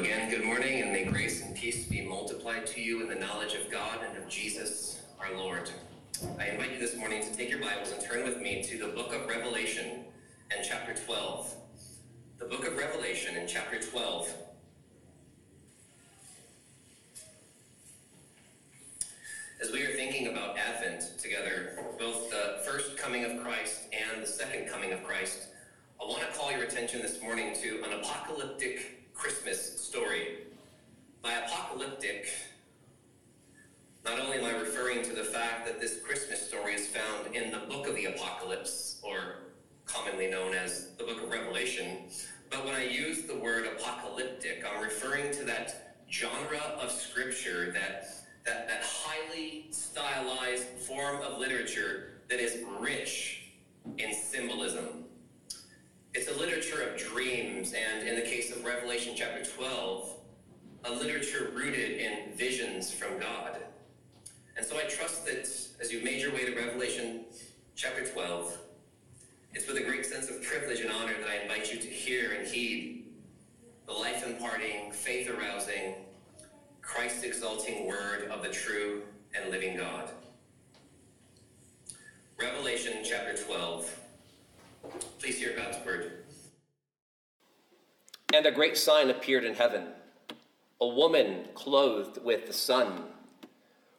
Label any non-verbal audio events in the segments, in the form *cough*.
again, good morning, and may grace and peace be multiplied to you in the knowledge of God and of Jesus our Lord. I invite you this morning to take your Bibles and turn with me to the book of Revelation and chapter 12. The book of Revelation in chapter 12. As we are thinking about Advent together, both the first coming of Christ and the second coming of Christ, I want to call your attention this morning to an apocalyptic Christmas story. By apocalyptic, not only am I referring to the fact that this Christmas story is found in the book of the Apocalypse, or commonly known as the book of Revelation, but when I use the word apocalyptic, I'm referring to that genre of scripture, that, that, that highly stylized form of literature that is rich in symbolism it's a literature of dreams, and in the case of Revelation chapter 12, a literature rooted in visions from God. And so I trust that as you made your way to Revelation chapter 12, it's with a great sense of privilege and honor that I invite you to hear and heed the life imparting, faith arousing, Christ exalting word of the true and living God. Revelation chapter 12 Please hear God's word. And a great sign appeared in heaven a woman clothed with the sun,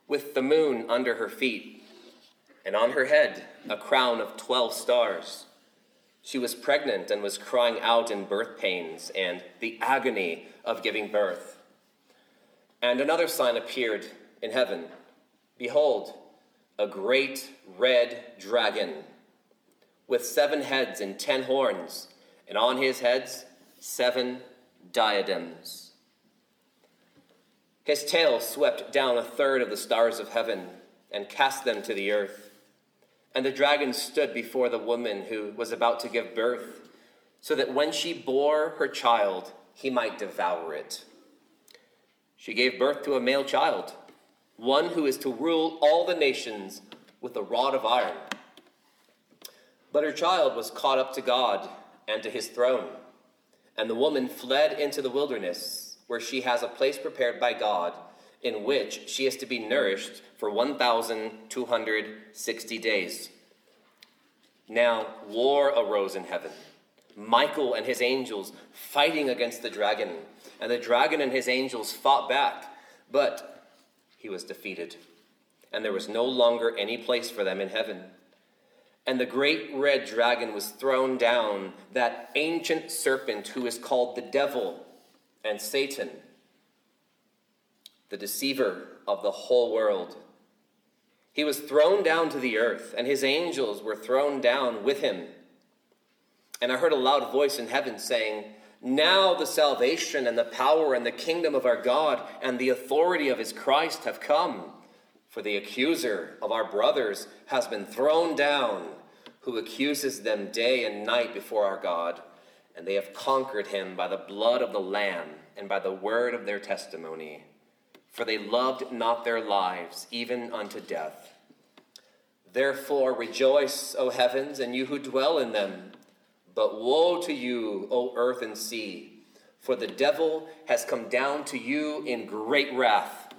with the moon under her feet, and on her head a crown of twelve stars. She was pregnant and was crying out in birth pains and the agony of giving birth. And another sign appeared in heaven Behold, a great red dragon with seven heads and ten horns, and on his heads seven diadems. His tail swept down a third of the stars of heaven and cast them to the earth. And the dragon stood before the woman who was about to give birth, so that when she bore her child, he might devour it. She gave birth to a male child, one who is to rule all the nations with a rod of iron. But her child was caught up to God and to his throne. And the woman fled into the wilderness, where she has a place prepared by God, in which she is to be nourished for 1,260 days. Now, war arose in heaven. Michael and his angels fighting against the dragon, and the dragon and his angels fought back, but he was defeated, and there was no longer any place for them in heaven. And the great red dragon was thrown down, that ancient serpent who is called the devil and Satan, the deceiver of the whole world. He was thrown down to the earth, and his angels were thrown down with him. And I heard a loud voice in heaven saying, Now the salvation and the power and the kingdom of our God and the authority of his Christ have come. For the accuser of our brothers has been thrown down, who accuses them day and night before our God, and they have conquered him by the blood of the Lamb and by the word of their testimony. For they loved not their lives, even unto death. Therefore rejoice, O heavens, and you who dwell in them. But woe to you, O earth and sea, for the devil has come down to you in great wrath,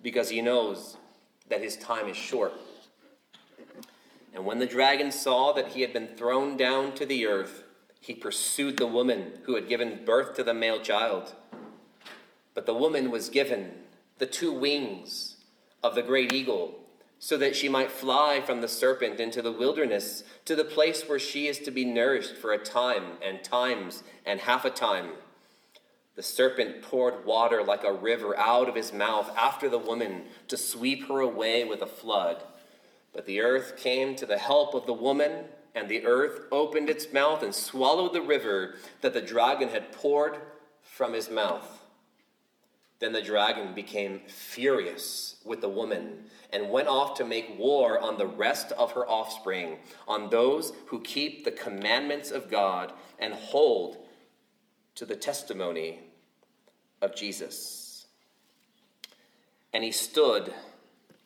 because he knows that his time is short. And when the dragon saw that he had been thrown down to the earth, he pursued the woman who had given birth to the male child. But the woman was given the two wings of the great eagle, so that she might fly from the serpent into the wilderness to the place where she is to be nourished for a time and times and half a time the serpent poured water like a river out of his mouth after the woman to sweep her away with a flood. But the earth came to the help of the woman, and the earth opened its mouth and swallowed the river that the dragon had poured from his mouth. Then the dragon became furious with the woman and went off to make war on the rest of her offspring, on those who keep the commandments of God and hold to the testimony of Jesus. And he stood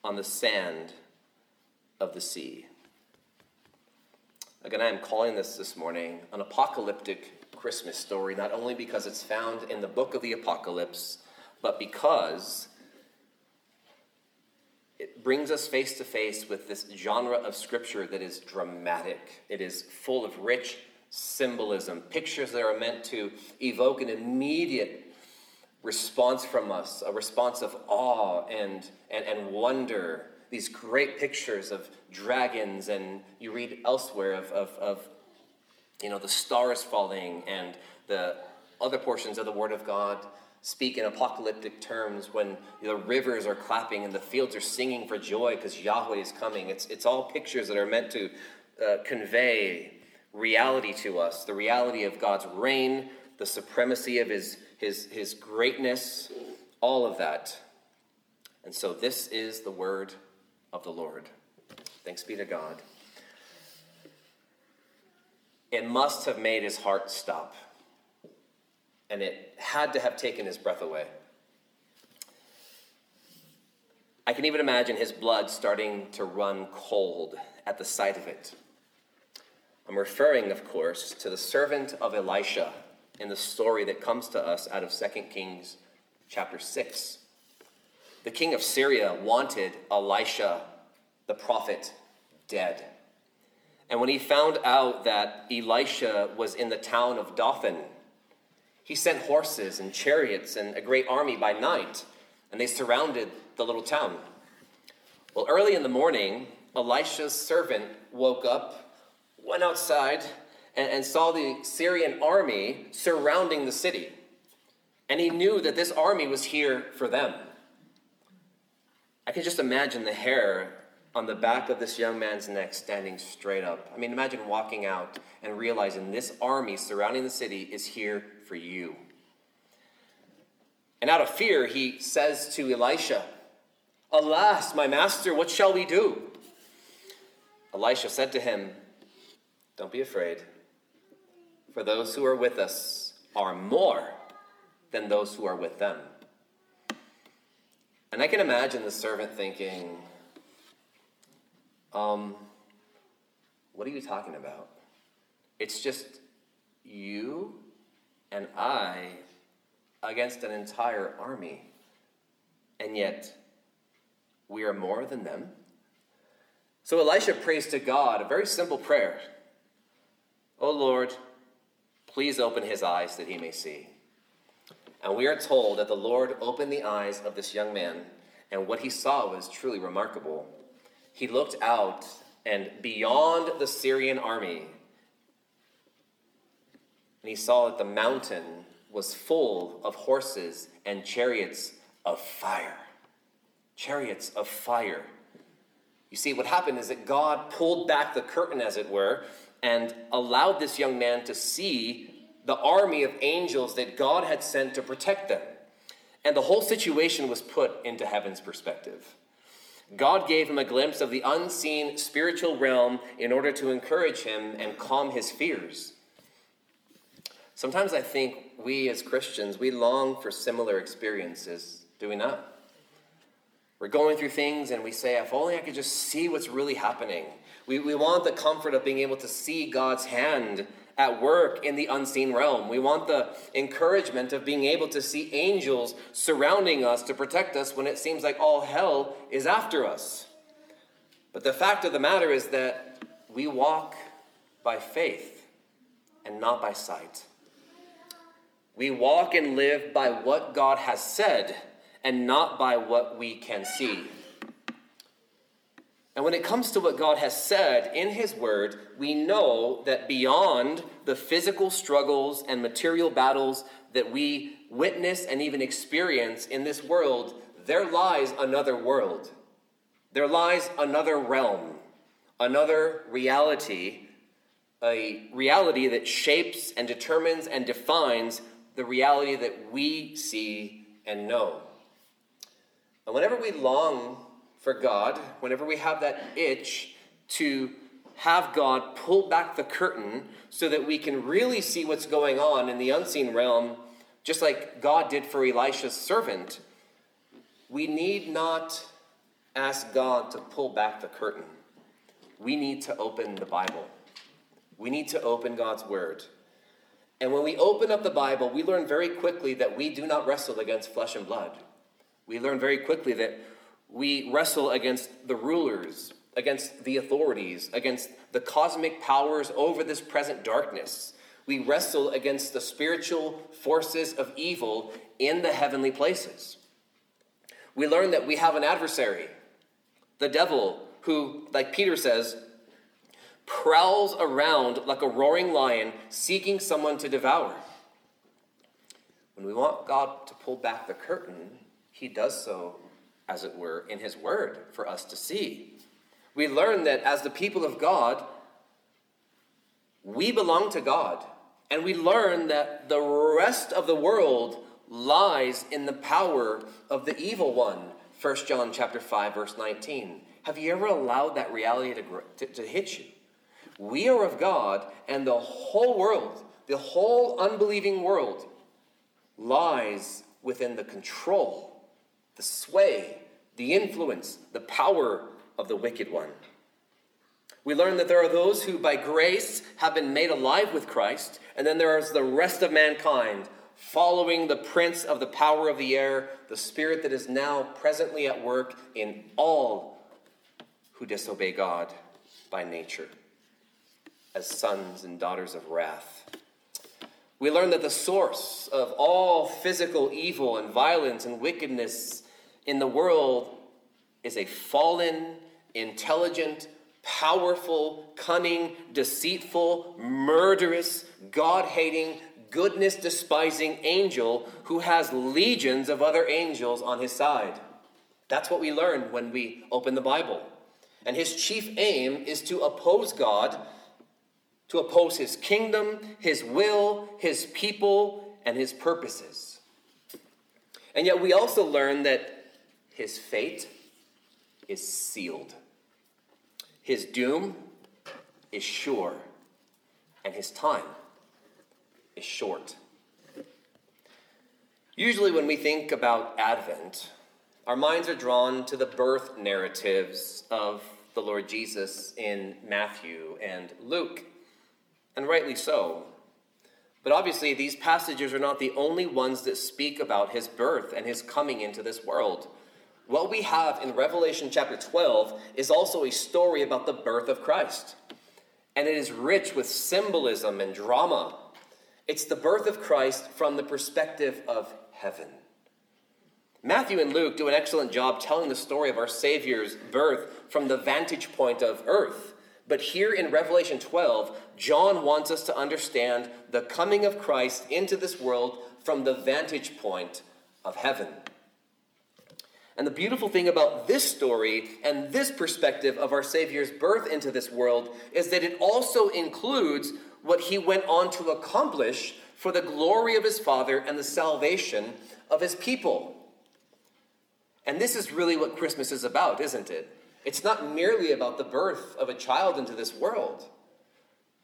on the sand of the sea. Again, I am calling this this morning an apocalyptic Christmas story, not only because it's found in the book of the Apocalypse, but because it brings us face to face with this genre of scripture that is dramatic. It is full of rich symbolism, pictures that are meant to evoke an immediate response from us, a response of awe and, and, and wonder. These great pictures of dragons, and you read elsewhere of, of, of you know, the stars falling and the other portions of the Word of God speak in apocalyptic terms when the rivers are clapping and the fields are singing for joy because Yahweh is coming. It's, it's all pictures that are meant to uh, convey reality to us the reality of God's reign, the supremacy of his, his, his greatness, all of that. And so this is the word of the Lord. Thanks be to God. It must have made his heart stop, and it had to have taken his breath away. I can even imagine his blood starting to run cold at the sight of it. I'm referring, of course, to the servant of Elisha in the story that comes to us out of 2 Kings chapter 6. The king of Syria wanted Elisha, the prophet, dead. And when he found out that Elisha was in the town of Dothan, he sent horses and chariots and a great army by night, and they surrounded the little town. Well, early in the morning, Elisha's servant woke up went outside and, and saw the Syrian army surrounding the city. And he knew that this army was here for them. I can just imagine the hair on the back of this young man's neck standing straight up. I mean, imagine walking out and realizing this army surrounding the city is here for you. And out of fear, he says to Elisha, Alas, my master, what shall we do? Elisha said to him, don't be afraid. For those who are with us are more than those who are with them. And I can imagine the servant thinking, um, what are you talking about? It's just you and I against an entire army. And yet, we are more than them. So Elisha prays to God a very simple prayer. O Lord, please open his eyes that he may see. And we are told that the Lord opened the eyes of this young man, and what he saw was truly remarkable. He looked out, and beyond the Syrian army, and he saw that the mountain was full of horses and chariots of fire. Chariots of fire. You see, what happened is that God pulled back the curtain, as it were, and allowed this young man to see the army of angels that God had sent to protect them. And the whole situation was put into heaven's perspective. God gave him a glimpse of the unseen spiritual realm in order to encourage him and calm his fears. Sometimes I think we as Christians, we long for similar experiences, do we not? We're going through things and we say, if only I could just see what's really happening. We, we want the comfort of being able to see God's hand at work in the unseen realm. We want the encouragement of being able to see angels surrounding us to protect us when it seems like all hell is after us. But the fact of the matter is that we walk by faith and not by sight. We walk and live by what God has said and not by what we can see. And when it comes to what God has said in His Word, we know that beyond the physical struggles and material battles that we witness and even experience in this world, there lies another world. There lies another realm, another reality, a reality that shapes and determines and defines the reality that we see and know. And whenever we long for God, whenever we have that itch to have God pull back the curtain so that we can really see what's going on in the unseen realm, just like God did for Elisha's servant, we need not ask God to pull back the curtain. We need to open the Bible. We need to open God's Word. And when we open up the Bible, we learn very quickly that we do not wrestle against flesh and blood. We learn very quickly that we wrestle against the rulers, against the authorities, against the cosmic powers over this present darkness. We wrestle against the spiritual forces of evil in the heavenly places. We learn that we have an adversary, the devil, who, like Peter says, prowls around like a roaring lion seeking someone to devour. When we want God to pull back the curtain, he does so, as it were, in his word for us to see. We learn that as the people of God, we belong to God. And we learn that the rest of the world lies in the power of the evil one. 1 John chapter 5 verse 19. Have you ever allowed that reality to, to, to hit you? We are of God, and the whole world, the whole unbelieving world, lies within the control, the sway, the influence, the power of the wicked one. We learn that there are those who, by grace, have been made alive with Christ, and then there is the rest of mankind following the prince of the power of the air, the spirit that is now presently at work in all who disobey God by nature as sons and daughters of wrath. We learn that the source of all physical evil and violence and wickedness in the world is a fallen, intelligent, powerful, cunning, deceitful, murderous, God hating, goodness despising angel who has legions of other angels on his side. That's what we learn when we open the Bible. And his chief aim is to oppose God to oppose his kingdom, his will, his people, and his purposes. And yet we also learn that his fate is sealed, his doom is sure, and his time is short. Usually, when we think about Advent, our minds are drawn to the birth narratives of the Lord Jesus in Matthew and Luke and rightly so. But obviously, these passages are not the only ones that speak about his birth and his coming into this world. What we have in Revelation chapter 12 is also a story about the birth of Christ. And it is rich with symbolism and drama. It's the birth of Christ from the perspective of heaven. Matthew and Luke do an excellent job telling the story of our Savior's birth from the vantage point of earth. But here in Revelation 12, John wants us to understand the coming of Christ into this world from the vantage point of heaven. And the beautiful thing about this story and this perspective of our Savior's birth into this world is that it also includes what he went on to accomplish for the glory of his Father and the salvation of his people. And this is really what Christmas is about, isn't it? It's not merely about the birth of a child into this world.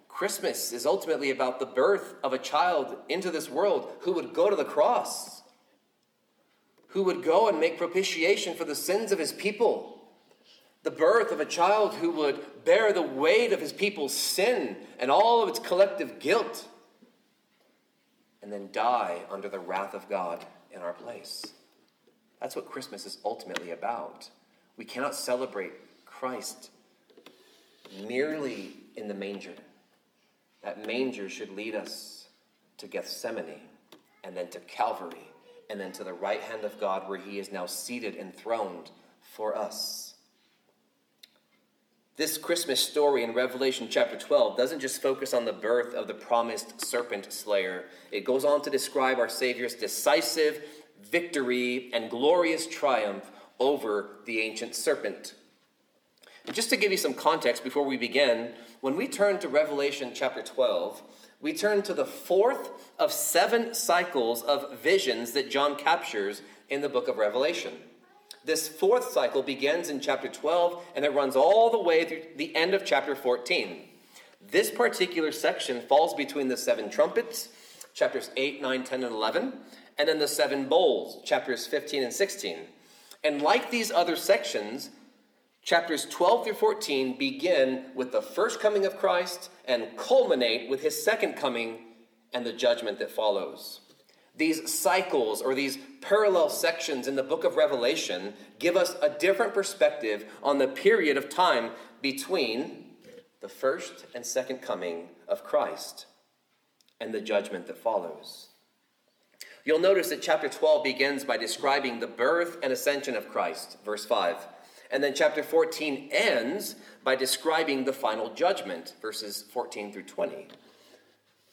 Christmas is ultimately about the birth of a child into this world who would go to the cross, who would go and make propitiation for the sins of his people. The birth of a child who would bear the weight of his people's sin and all of its collective guilt, and then die under the wrath of God in our place. That's what Christmas is ultimately about. We cannot celebrate Christ merely in the manger. That manger should lead us to Gethsemane and then to Calvary and then to the right hand of God where he is now seated enthroned for us. This Christmas story in Revelation chapter 12 doesn't just focus on the birth of the promised serpent slayer. It goes on to describe our Savior's decisive victory and glorious triumph over the ancient serpent. Just to give you some context before we begin, when we turn to Revelation chapter 12, we turn to the fourth of seven cycles of visions that John captures in the book of Revelation. This fourth cycle begins in chapter 12 and it runs all the way through the end of chapter 14. This particular section falls between the seven trumpets, chapters 8, 9, 10, and 11, and then the seven bowls, chapters 15 and 16. And like these other sections, chapters 12 through 14 begin with the first coming of Christ and culminate with his second coming and the judgment that follows. These cycles or these parallel sections in the book of Revelation give us a different perspective on the period of time between the first and second coming of Christ and the judgment that follows. You'll notice that chapter 12 begins by describing the birth and ascension of Christ, verse 5. And then chapter 14 ends by describing the final judgment, verses 14 through 20.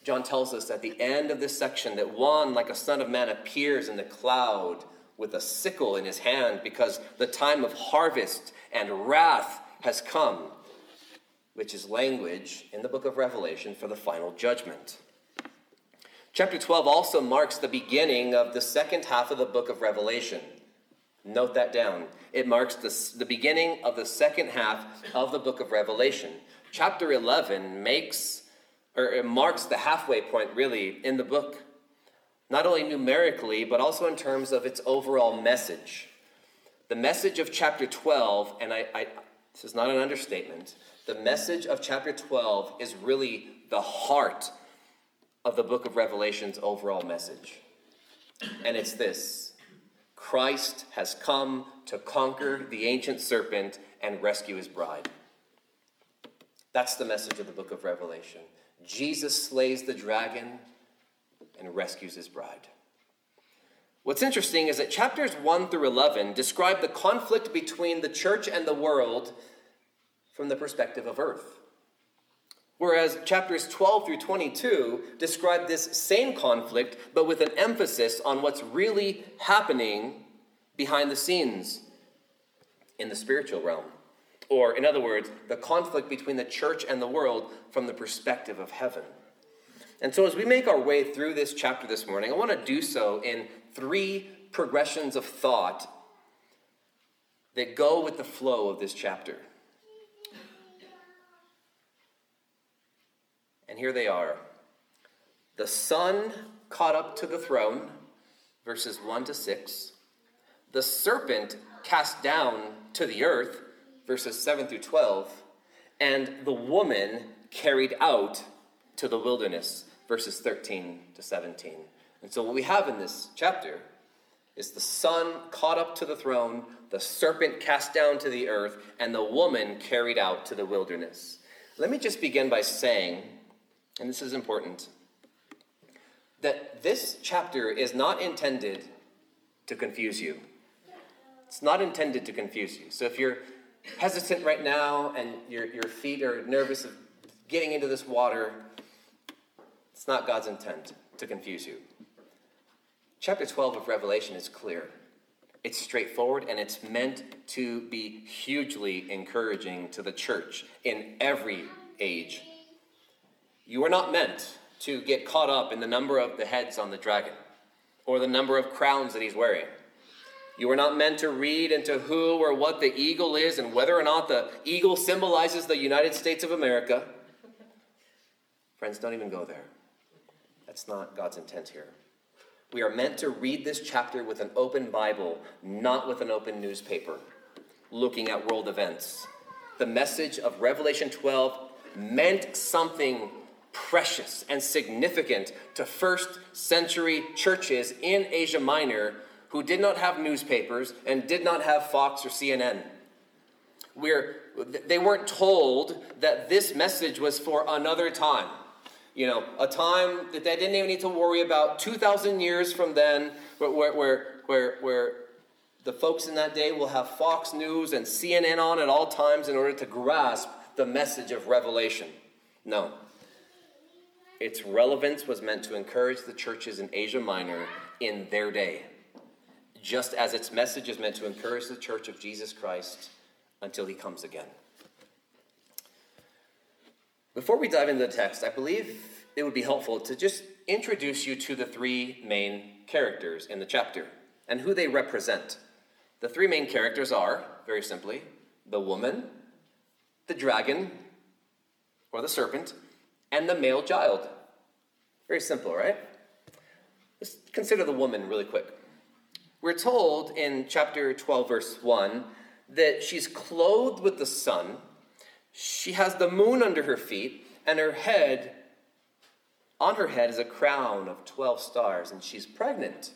John tells us at the end of this section that one, like a son of man, appears in the cloud with a sickle in his hand because the time of harvest and wrath has come, which is language in the book of Revelation for the final judgment. Chapter 12 also marks the beginning of the second half of the book of Revelation. Note that down. It marks the, the beginning of the second half of the book of Revelation. Chapter 11 makes or it marks the halfway point really in the book, not only numerically, but also in terms of its overall message. The message of chapter 12, and I, I this is not an understatement, the message of chapter 12 is really the heart of the book of Revelation's overall message. And it's this Christ has come to conquer the ancient serpent and rescue his bride. That's the message of the book of Revelation. Jesus slays the dragon and rescues his bride. What's interesting is that chapters 1 through 11 describe the conflict between the church and the world from the perspective of earth. Whereas chapters 12 through 22 describe this same conflict, but with an emphasis on what's really happening behind the scenes in the spiritual realm. Or, in other words, the conflict between the church and the world from the perspective of heaven. And so, as we make our way through this chapter this morning, I want to do so in three progressions of thought that go with the flow of this chapter. And here they are The Son caught up to the throne, verses 1 to 6. The serpent cast down to the earth, verses 7 through 12, and the woman carried out to the wilderness, verses 13 to 17. And so, what we have in this chapter is the son caught up to the throne, the serpent cast down to the earth, and the woman carried out to the wilderness. Let me just begin by saying, and this is important, that this chapter is not intended to confuse you. It's not intended to confuse you. So if you're hesitant right now and your, your feet are nervous of getting into this water, it's not God's intent to confuse you. Chapter 12 of Revelation is clear. It's straightforward and it's meant to be hugely encouraging to the church in every age. You are not meant to get caught up in the number of the heads on the dragon or the number of crowns that he's wearing you are not meant to read into who or what the eagle is and whether or not the eagle symbolizes the United States of America. Friends, don't even go there. That's not God's intent here. We are meant to read this chapter with an open Bible, not with an open newspaper, looking at world events. The message of Revelation 12 meant something precious and significant to first century churches in Asia Minor who did not have newspapers and did not have Fox or CNN. We're, they weren't told that this message was for another time. You know, a time that they didn't even need to worry about 2,000 years from then, where, where, where, where the folks in that day will have Fox News and CNN on at all times in order to grasp the message of Revelation. No. Its relevance was meant to encourage the churches in Asia Minor in their day just as its message is meant to encourage the church of Jesus Christ until he comes again. Before we dive into the text, I believe it would be helpful to just introduce you to the three main characters in the chapter and who they represent. The three main characters are, very simply, the woman, the dragon, or the serpent, and the male child. Very simple, right? Let's consider the woman really quick. We're told in chapter 12, verse 1, that she's clothed with the sun, she has the moon under her feet, and her head On her head is a crown of 12 stars, and she's pregnant.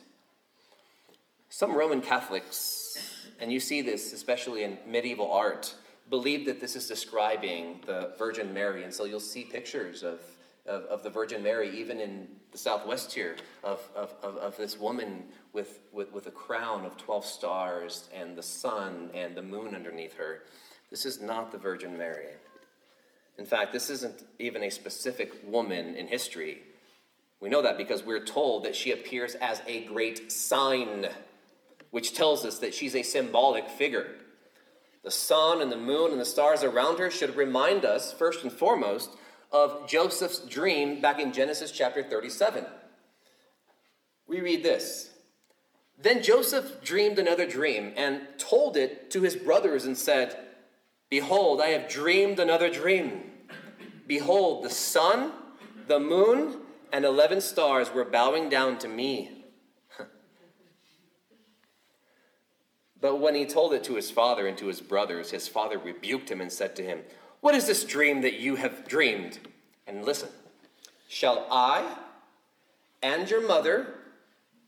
Some Roman Catholics, and you see this especially in medieval art, believe that this is describing the Virgin Mary. And so you'll see pictures of, of, of the Virgin Mary, even in the southwest here, of, of, of, of this woman with, with, with a crown of 12 stars and the sun and the moon underneath her. This is not the Virgin Mary. In fact, this isn't even a specific woman in history. We know that because we're told that she appears as a great sign, which tells us that she's a symbolic figure. The sun and the moon and the stars around her should remind us, first and foremost, of Joseph's dream back in Genesis chapter 37. We read this Then Joseph dreamed another dream and told it to his brothers and said, Behold, I have dreamed another dream. Behold, the sun, the moon, and eleven stars were bowing down to me. But when he told it to his father and to his brothers, his father rebuked him and said to him, What is this dream that you have dreamed? And listen, shall I and your mother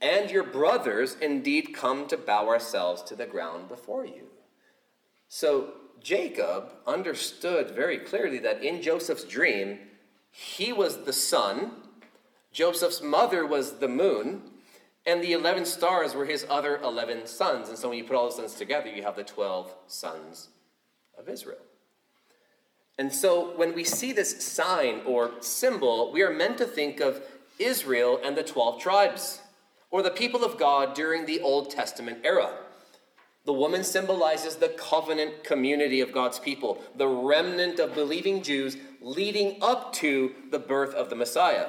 and your brothers indeed come to bow ourselves to the ground before you? So Jacob understood very clearly that in Joseph's dream, he was the sun, Joseph's mother was the moon, and the 11 stars were his other 11 sons. And so when you put all the sons together, you have the 12 sons of Israel. And so when we see this sign or symbol, we are meant to think of Israel and the 12 tribes, or the people of God during the Old Testament era. The woman symbolizes the covenant community of God's people, the remnant of believing Jews leading up to the birth of the Messiah.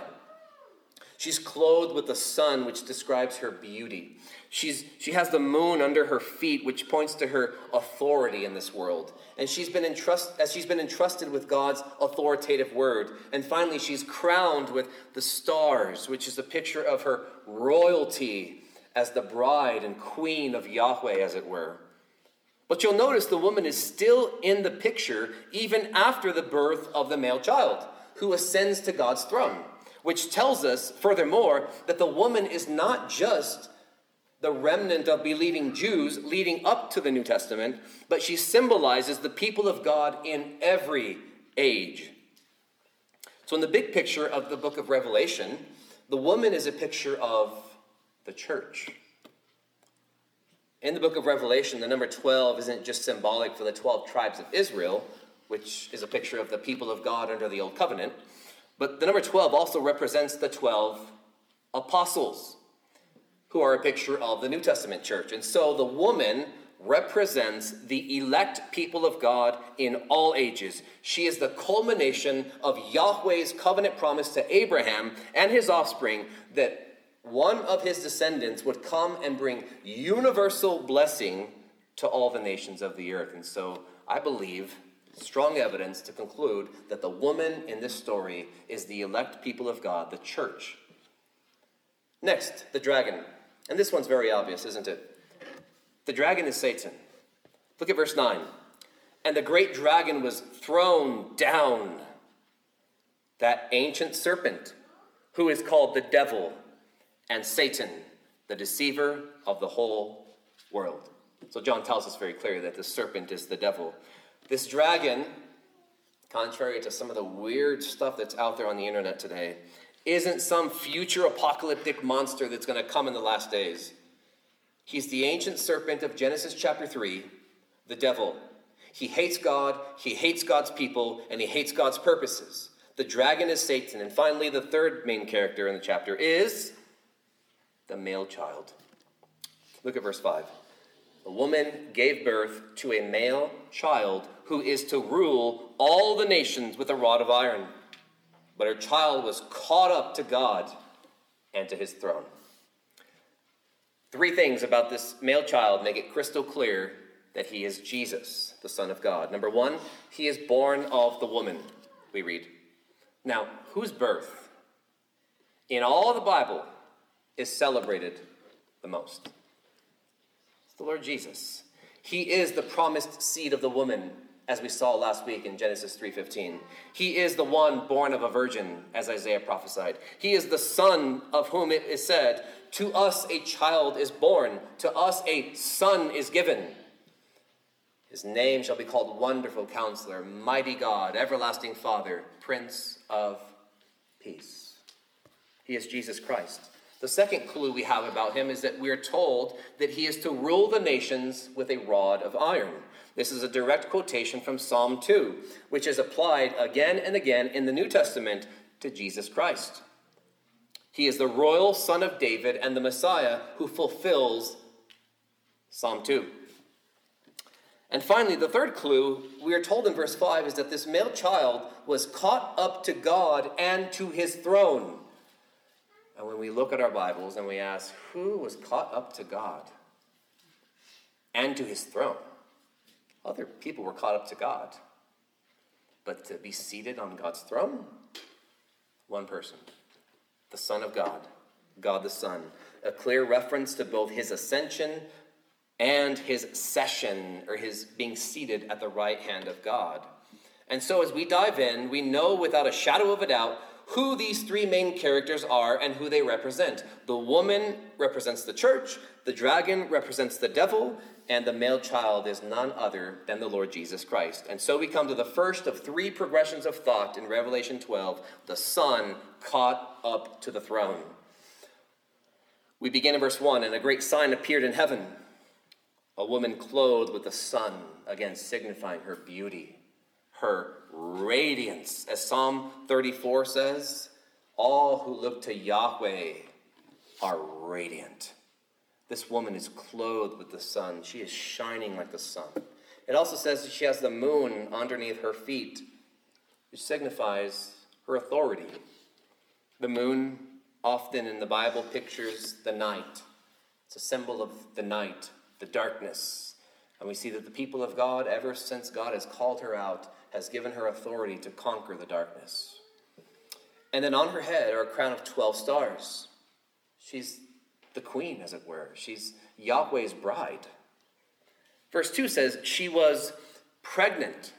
She's clothed with the sun, which describes her beauty. She's, she has the moon under her feet, which points to her authority in this world. And she's been entrust, as she's been entrusted with God's authoritative word. And finally, she's crowned with the stars, which is a picture of her royalty as the bride and queen of Yahweh, as it were. But you'll notice the woman is still in the picture even after the birth of the male child, who ascends to God's throne which tells us, furthermore, that the woman is not just the remnant of believing Jews leading up to the New Testament, but she symbolizes the people of God in every age. So, in the big picture of the book of Revelation, the woman is a picture of the church. In the book of Revelation, the number 12 isn't just symbolic for the 12 tribes of Israel, which is a picture of the people of God under the Old Covenant. But the number 12 also represents the 12 apostles, who are a picture of the New Testament church. And so the woman represents the elect people of God in all ages. She is the culmination of Yahweh's covenant promise to Abraham and his offspring that one of his descendants would come and bring universal blessing to all the nations of the earth. And so I believe strong evidence to conclude that the woman in this story is the elect people of God, the church. Next, the dragon. And this one's very obvious, isn't it? The dragon is Satan. Look at verse 9. And the great dragon was thrown down, that ancient serpent, who is called the devil and Satan, the deceiver of the whole world. So John tells us very clearly that the serpent is the devil. This dragon, contrary to some of the weird stuff that's out there on the internet today, isn't some future apocalyptic monster that's going to come in the last days. He's the ancient serpent of Genesis chapter 3, the devil. He hates God, he hates God's people, and he hates God's purposes. The dragon is Satan. And finally, the third main character in the chapter is the male child. Look at verse 5. The woman gave birth to a male child who is to rule all the nations with a rod of iron. But her child was caught up to God and to his throne. Three things about this male child make it crystal clear that he is Jesus, the Son of God. Number one, he is born of the woman, we read. Now, whose birth in all the Bible is celebrated the most? The Lord Jesus. He is the promised seed of the woman as we saw last week in Genesis 3:15. He is the one born of a virgin, as Isaiah prophesied. He is the son of whom it is said, "To us a child is born, to us a son is given." His name shall be called Wonderful Counselor, Mighty God, Everlasting Father, Prince of Peace. He is Jesus Christ. The second clue we have about him is that we are told that he is to rule the nations with a rod of iron. This is a direct quotation from Psalm 2, which is applied again and again in the New Testament to Jesus Christ. He is the royal son of David and the Messiah who fulfills Psalm 2. And finally, the third clue we are told in verse 5 is that this male child was caught up to God and to his throne. And when we look at our Bibles and we ask, who was caught up to God and to his throne? Other people were caught up to God. But to be seated on God's throne? One person, the Son of God, God the Son. A clear reference to both his ascension and his session, or his being seated at the right hand of God. And so, as we dive in, we know without a shadow of a doubt who these three main characters are and who they represent. The woman represents the church, the dragon represents the devil, and the male child is none other than the Lord Jesus Christ. And so we come to the first of three progressions of thought in Revelation 12 the Son caught up to the throne. We begin in verse 1 And a great sign appeared in heaven a woman clothed with the sun, again signifying her beauty, her radiance. As Psalm 34 says, all who look to Yahweh are radiant. This woman is clothed with the sun. She is shining like the sun. It also says that she has the moon underneath her feet, which signifies her authority. The moon, often in the Bible, pictures the night. It's a symbol of the night, the darkness. And we see that the people of God, ever since God has called her out, has given her authority to conquer the darkness. And then on her head are a crown of 12 stars. She's the queen, as it were. She's Yahweh's bride. Verse 2 says, She was pregnant.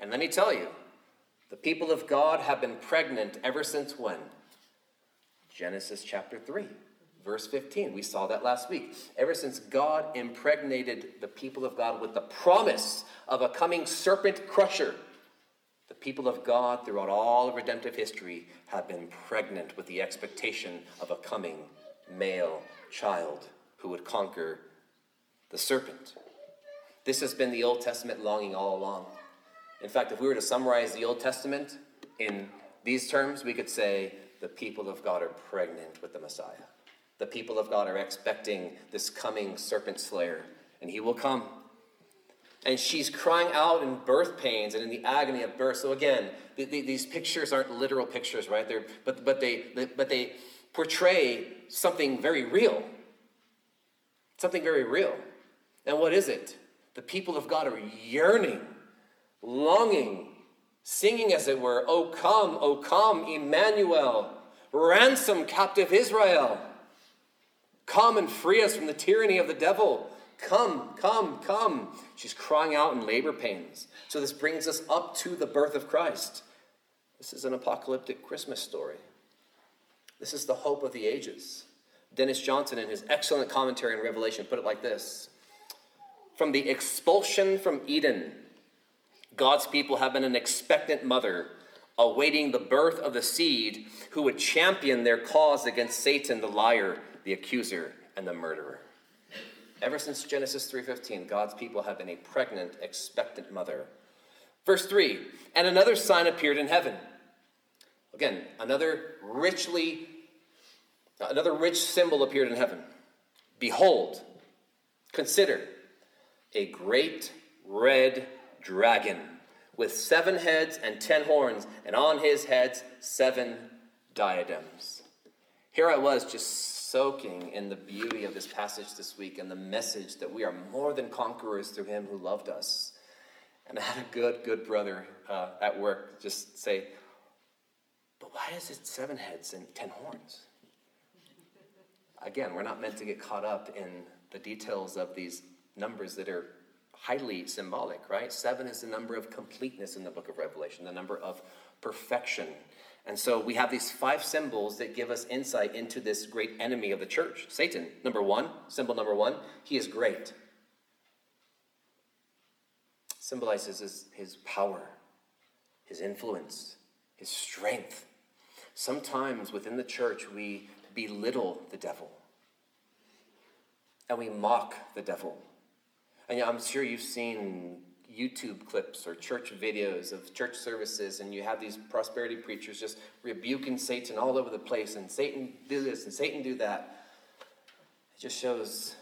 And let me tell you, the people of God have been pregnant ever since when? Genesis chapter 3. Verse 15, we saw that last week. Ever since God impregnated the people of God with the promise of a coming serpent crusher, people of God throughout all of redemptive history have been pregnant with the expectation of a coming male child who would conquer the serpent. This has been the Old Testament longing all along. In fact, if we were to summarize the Old Testament in these terms, we could say the people of God are pregnant with the Messiah. The people of God are expecting this coming serpent slayer, and he will come. And she's crying out in birth pains and in the agony of birth. So again, the, the, these pictures aren't literal pictures, right? They're, but, but, they, but they portray something very real. Something very real. And what is it? The people of God are yearning, longing, singing as it were, O come, O come, Emmanuel, ransom captive Israel. Come and free us from the tyranny of the devil. Come, come, come. She's crying out in labor pains. So, this brings us up to the birth of Christ. This is an apocalyptic Christmas story. This is the hope of the ages. Dennis Johnson, in his excellent commentary on Revelation, put it like this From the expulsion from Eden, God's people have been an expectant mother awaiting the birth of the seed who would champion their cause against Satan, the liar the accuser, and the murderer. Ever since Genesis 3:15, God's people have been a pregnant, expectant mother. Verse 3, and another sign appeared in heaven. Again, another richly another rich symbol appeared in heaven. Behold, consider a great red dragon with seven heads and ten horns, and on his heads seven diadems. Here I was just soaking in the beauty of this passage this week and the message that we are more than conquerors through him who loved us. And I had a good, good brother uh, at work just say, But why is it seven heads and ten horns? Again, we're not meant to get caught up in the details of these numbers that are highly symbolic, right? Seven is the number of completeness in the book of Revelation, the number of perfection. And so we have these five symbols that give us insight into this great enemy of the church, Satan. Number one, symbol number one, he is great. Symbolizes his, his power, his influence, his strength. Sometimes within the church, we belittle the devil and we mock the devil. And I'm sure you've seen YouTube clips or church videos of church services, and you have these prosperity preachers just rebuking Satan all over the place, and Satan do this and Satan do that. It just shows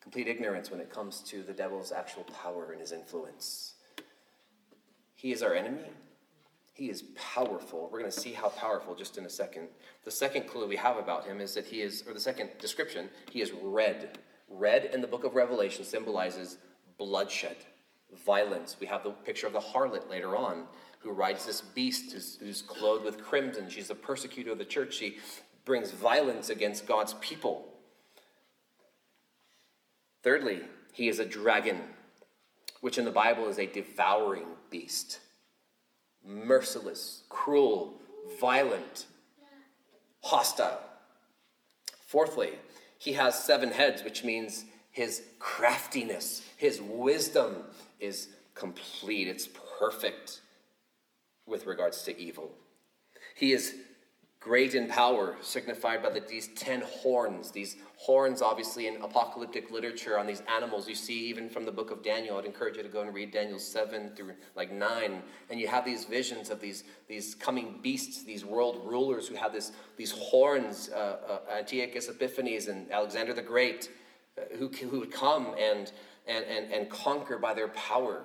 complete ignorance when it comes to the devil's actual power and his influence. He is our enemy. He is powerful. We're going to see how powerful just in a second. The second clue we have about him is that he is, or the second description, he is red. Red in the book of Revelation symbolizes bloodshed violence. We have the picture of the harlot later on, who rides this beast who's, who's clothed with crimson. She's a persecutor of the church. She brings violence against God's people. Thirdly, he is a dragon, which in the Bible is a devouring beast. Merciless, cruel, violent, hostile. Fourthly, he has seven heads, which means his craftiness, his wisdom, is complete, it's perfect with regards to evil. He is great in power, signified by the, these ten horns. These horns, obviously, in apocalyptic literature on these animals, you see even from the book of Daniel. I'd encourage you to go and read Daniel 7 through like 9. And you have these visions of these, these coming beasts, these world rulers who have this, these horns, uh, uh, Antiochus Epiphanes and Alexander the Great, Uh, who, who would come and and, and, and conquer by their power.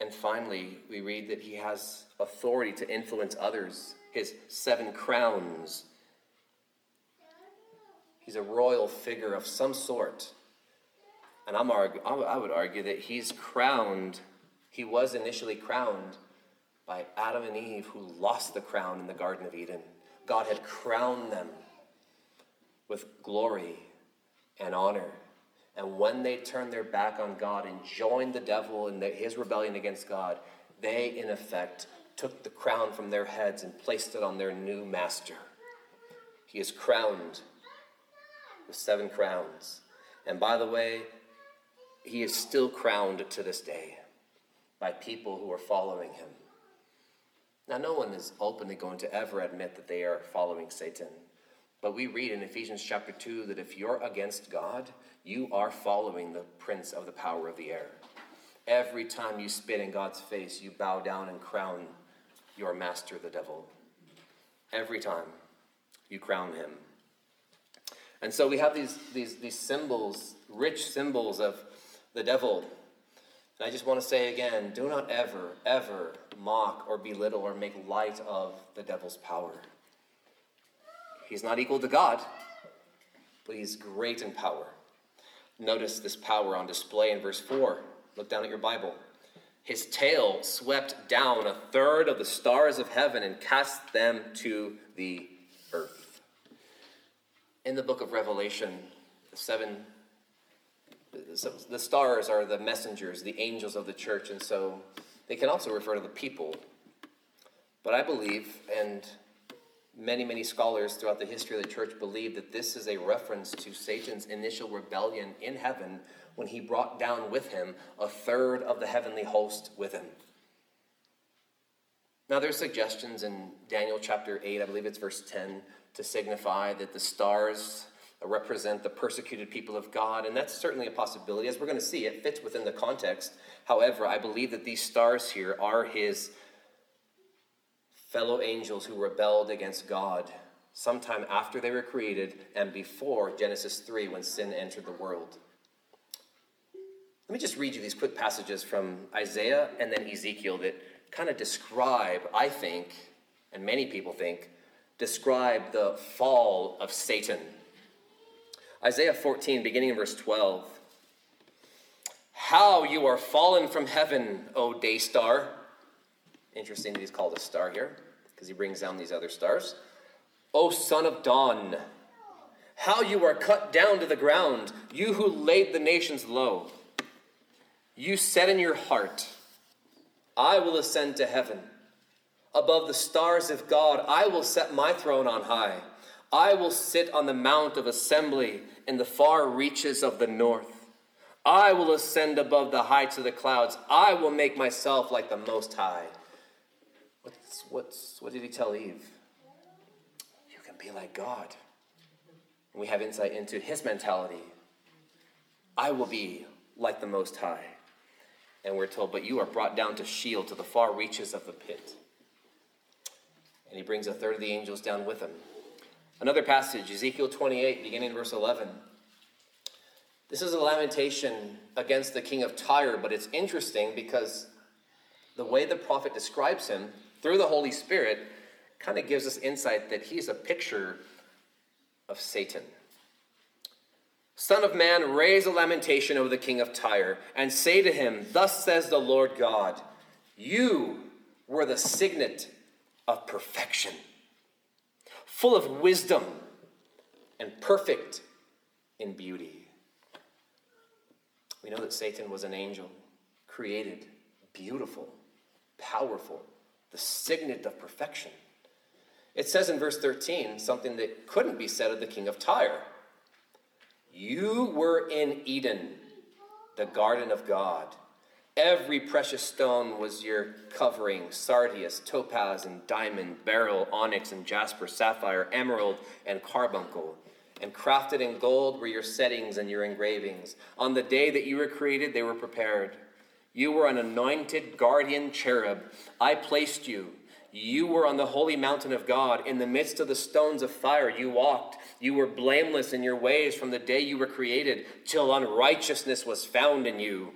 And finally, we read that he has authority to influence others, his seven crowns. He's a royal figure of some sort. And I'm argue, I would argue that he's crowned, he was initially crowned by Adam and Eve, who lost the crown in the Garden of Eden. God had crowned them with glory and honor. And when they turned their back on God and joined the devil in the, his rebellion against God, they, in effect, took the crown from their heads and placed it on their new master. He is crowned with seven crowns. And by the way, he is still crowned to this day by people who are following him. Now, no one is openly going to ever admit that they are following Satan. But we read in Ephesians chapter 2 that if you're against God, you are following the prince of the power of the air. Every time you spit in God's face, you bow down and crown your master, the devil. Every time you crown him. And so we have these, these, these symbols, rich symbols of the devil. And I just want to say again do not ever, ever mock or belittle or make light of the devil's power. He's not equal to God, but he's great in power. Notice this power on display in verse 4. Look down at your Bible. His tail swept down a third of the stars of heaven and cast them to the earth. In the book of Revelation, the seven the stars are the messengers, the angels of the church, and so they can also refer to the people. But I believe, and Many, many scholars throughout the history of the church believe that this is a reference to Satan's initial rebellion in heaven when he brought down with him a third of the heavenly host with him. Now, there's suggestions in Daniel chapter 8, I believe it's verse 10, to signify that the stars represent the persecuted people of God, and that's certainly a possibility. As we're going to see, it fits within the context. However, I believe that these stars here are his fellow angels who rebelled against God sometime after they were created and before Genesis 3 when sin entered the world. Let me just read you these quick passages from Isaiah and then Ezekiel that kind of describe, I think, and many people think, describe the fall of Satan. Isaiah 14, beginning in verse 12. How you are fallen from heaven, O day star. Interesting that he's called a star here because he brings down these other stars. O son of dawn, how you are cut down to the ground, you who laid the nations low. You said in your heart, I will ascend to heaven. Above the stars of God, I will set my throne on high. I will sit on the mount of assembly in the far reaches of the north. I will ascend above the heights of the clouds. I will make myself like the Most High. What's, what's, what did he tell Eve? You can be like God. And we have insight into his mentality. I will be like the Most High. And we're told, but you are brought down to Sheol, to the far reaches of the pit. And he brings a third of the angels down with him. Another passage, Ezekiel 28, beginning verse 11. This is a lamentation against the king of Tyre, but it's interesting because the way the prophet describes him through the Holy Spirit kind of gives us insight that he's a picture of Satan. Son of man, raise a lamentation over the king of Tyre, and say to him, Thus says the Lord God, You were the signet of perfection, full of wisdom and perfect in beauty. We know that Satan was an angel, created, beautiful, powerful, the signet of perfection. It says in verse 13 something that couldn't be said of the king of Tyre. You were in Eden, the garden of God. Every precious stone was your covering sardius, topaz, and diamond, beryl, onyx, and jasper, sapphire, emerald, and carbuncle. And crafted in gold were your settings and your engravings. On the day that you were created, they were prepared. You were an anointed guardian cherub. I placed you. You were on the holy mountain of God. In the midst of the stones of fire, you walked. You were blameless in your ways from the day you were created till unrighteousness was found in you.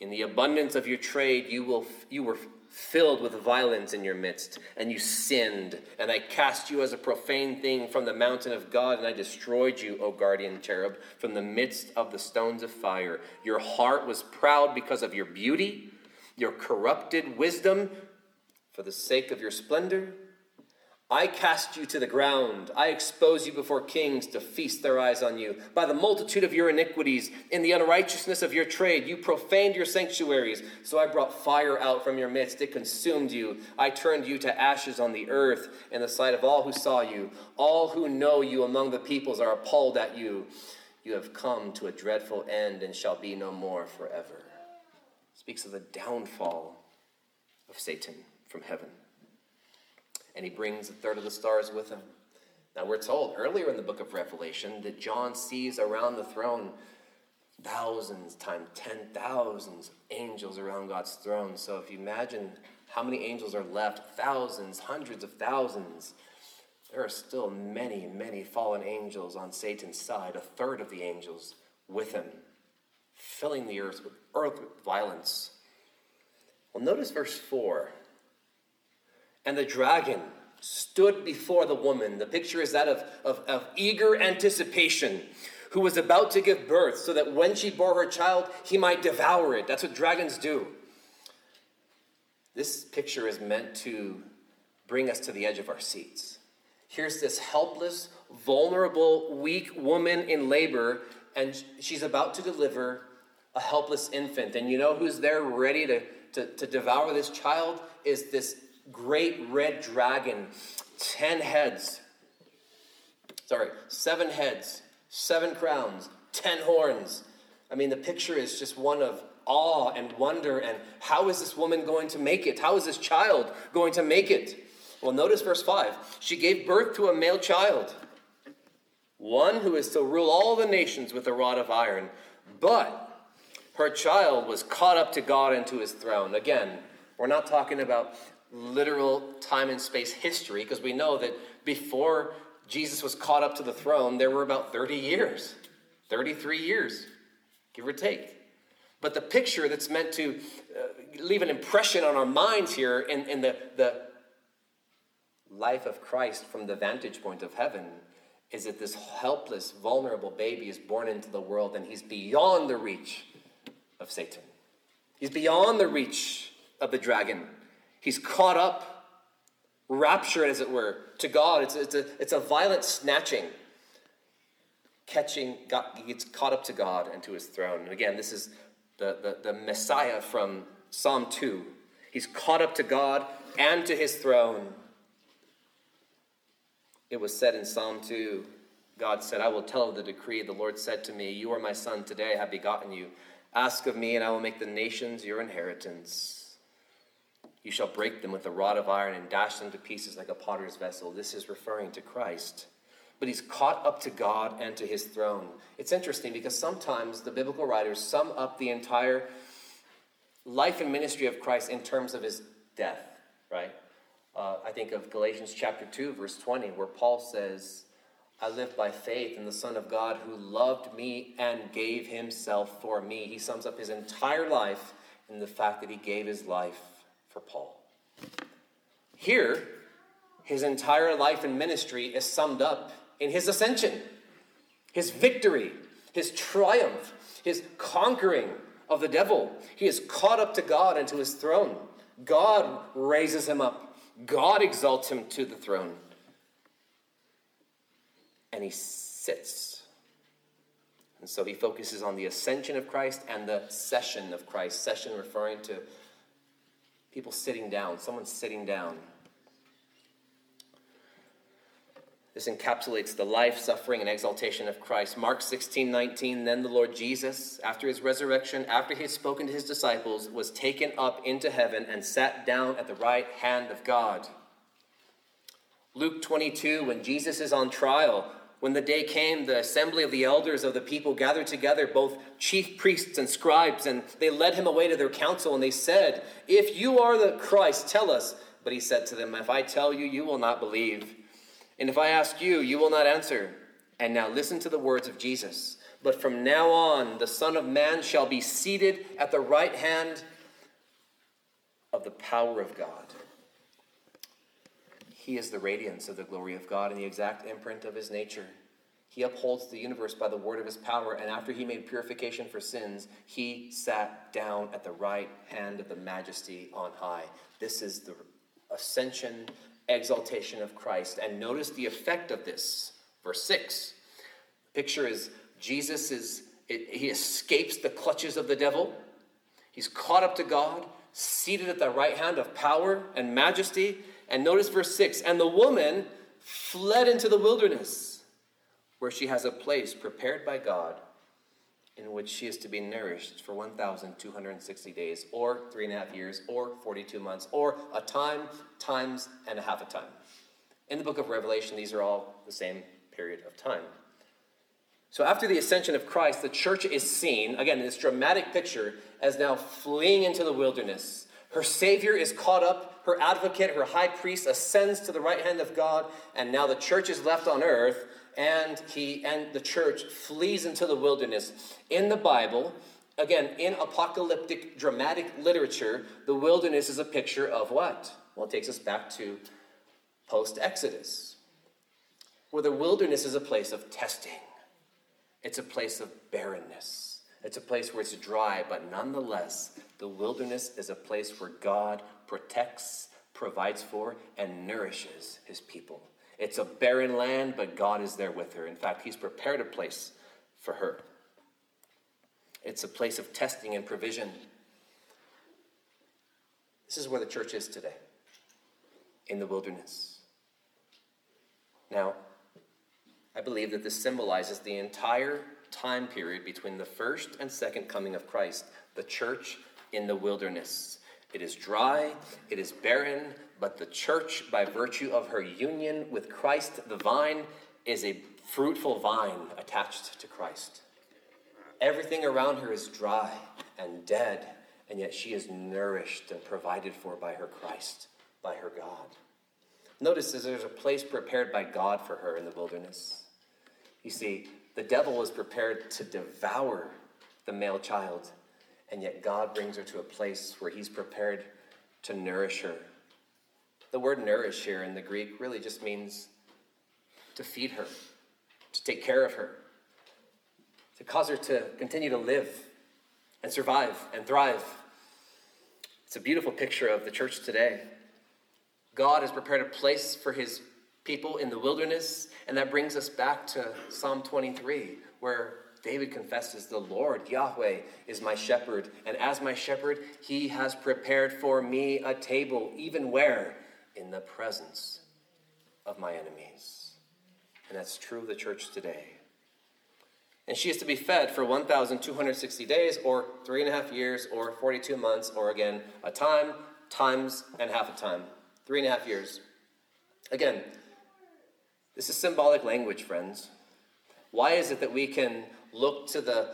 In the abundance of your trade, you, will, you were filled with violence in your midst, and you sinned. And I cast you as a profane thing from the mountain of God, and I destroyed you, O guardian cherub, from the midst of the stones of fire. Your heart was proud because of your beauty, your corrupted wisdom, for the sake of your splendor. I cast you to the ground. I expose you before kings to feast their eyes on you. By the multitude of your iniquities, in the unrighteousness of your trade, you profaned your sanctuaries. So I brought fire out from your midst. It consumed you. I turned you to ashes on the earth in the sight of all who saw you. All who know you among the peoples are appalled at you. You have come to a dreadful end and shall be no more forever. Speaks of the downfall of Satan from heaven and he brings a third of the stars with him. Now, we're told earlier in the book of Revelation that John sees around the throne thousands times ten thousands angels around God's throne. So, if you imagine how many angels are left, thousands, hundreds of thousands, there are still many, many fallen angels on Satan's side, a third of the angels with him, filling the earth with, earth with violence. Well, notice verse 4. And the dragon stood before the woman. The picture is that of, of, of eager anticipation, who was about to give birth, so that when she bore her child, he might devour it. That's what dragons do. This picture is meant to bring us to the edge of our seats. Here's this helpless, vulnerable, weak woman in labor, and she's about to deliver a helpless infant. And you know who's there ready to, to, to devour this child? Is this great red dragon, 10 heads. Sorry, seven heads, seven crowns, 10 horns. I mean, the picture is just one of awe and wonder. And how is this woman going to make it? How is this child going to make it? Well, notice verse 5. She gave birth to a male child, one who is to rule all the nations with a rod of iron. But her child was caught up to God and to his throne. Again, we're not talking about literal time and space history because we know that before Jesus was caught up to the throne, there were about 30 years, 33 years, give or take. But the picture that's meant to uh, leave an impression on our minds here in, in the, the life of Christ from the vantage point of heaven is that this helpless, vulnerable baby is born into the world and he's beyond the reach of Satan. He's beyond the reach of the dragon. He's caught up, raptured, as it were, to God. It's, it's, a, it's a violent snatching, catching, God, he gets caught up to God and to his throne. And again, this is the, the, the Messiah from Psalm 2. He's caught up to God and to his throne. It was said in Psalm 2 God said, I will tell of the decree. The Lord said to me, You are my son. Today I have begotten you. Ask of me, and I will make the nations your inheritance. You shall break them with a rod of iron and dash them to pieces like a potter's vessel. This is referring to Christ. But he's caught up to God and to his throne. It's interesting because sometimes the biblical writers sum up the entire life and ministry of Christ in terms of his death, right? Uh, I think of Galatians chapter 2, verse 20, where Paul says, I live by faith in the Son of God who loved me and gave himself for me. He sums up his entire life in the fact that he gave his life for Paul. Here, his entire life and ministry is summed up in his ascension, his victory, his triumph, his conquering of the devil. He is caught up to God and to his throne. God raises him up, God exalts him to the throne. And he sits. And so he focuses on the ascension of Christ and the session of Christ. Session referring to people sitting down, someone sitting down. This encapsulates the life, suffering, and exaltation of Christ. Mark 16, 19. Then the Lord Jesus, after his resurrection, after he had spoken to his disciples, was taken up into heaven and sat down at the right hand of God. Luke 22, when Jesus is on trial, when the day came, the assembly of the elders of the people gathered together, both chief priests and scribes, and they led him away to their council, and they said, If you are the Christ, tell us. But he said to them, If I tell you, you will not believe. And if I ask you, you will not answer. And now listen to the words of Jesus. But from now on, the Son of Man shall be seated at the right hand of the power of God. He is the radiance of the glory of God and the exact imprint of his nature. He upholds the universe by the word of his power, and after he made purification for sins, he sat down at the right hand of the majesty on high. This is the ascension exaltation of Christ. And notice the effect of this. Verse 6. The picture is Jesus is it, he escapes the clutches of the devil. He's caught up to God, seated at the right hand of power and majesty. And notice verse 6 and the woman fled into the wilderness, where she has a place prepared by God in which she is to be nourished for 1,260 days, or three and a half years, or 42 months, or a time, times, and a half a time. In the book of Revelation, these are all the same period of time. So after the ascension of Christ, the church is seen, again, in this dramatic picture, as now fleeing into the wilderness. Her Savior is caught up, her advocate, her high priest ascends to the right hand of God, and now the church is left on earth and he and the church flees into the wilderness. In the Bible, again, in apocalyptic dramatic literature, the wilderness is a picture of what? Well, it takes us back to post Exodus, where the wilderness is a place of testing, it's a place of barrenness. It's a place where it's dry, but nonetheless, the wilderness is a place where God protects, provides for, and nourishes his people. It's a barren land, but God is there with her. In fact, He's prepared a place for her. It's a place of testing and provision. This is where the church is today, in the wilderness. Now, I believe that this symbolizes the entire time period between the first and second coming of Christ, the church in the wilderness. It is dry, it is barren, but the church, by virtue of her union with Christ the vine, is a fruitful vine attached to Christ. Everything around her is dry and dead, and yet she is nourished and provided for by her Christ, by her God. Notice that there's a place prepared by God for her in the wilderness. You see, the devil was prepared to devour the male child, and yet God brings her to a place where he's prepared to nourish her the word nourish here in the Greek really just means to feed her, to take care of her, to cause her to continue to live and survive and thrive. It's a beautiful picture of the church today. God has prepared a place for his people in the wilderness, and that brings us back to Psalm 23, where David confesses, The Lord, Yahweh, is my shepherd, and as my shepherd, he has prepared for me a table, even where? In the presence of my enemies. And that's true of the church today. And she is to be fed for 1,260 days, or three and a half years, or 42 months, or again, a time, times, and half a time. Three and a half years. Again, this is symbolic language, friends. Why is it that we can look to the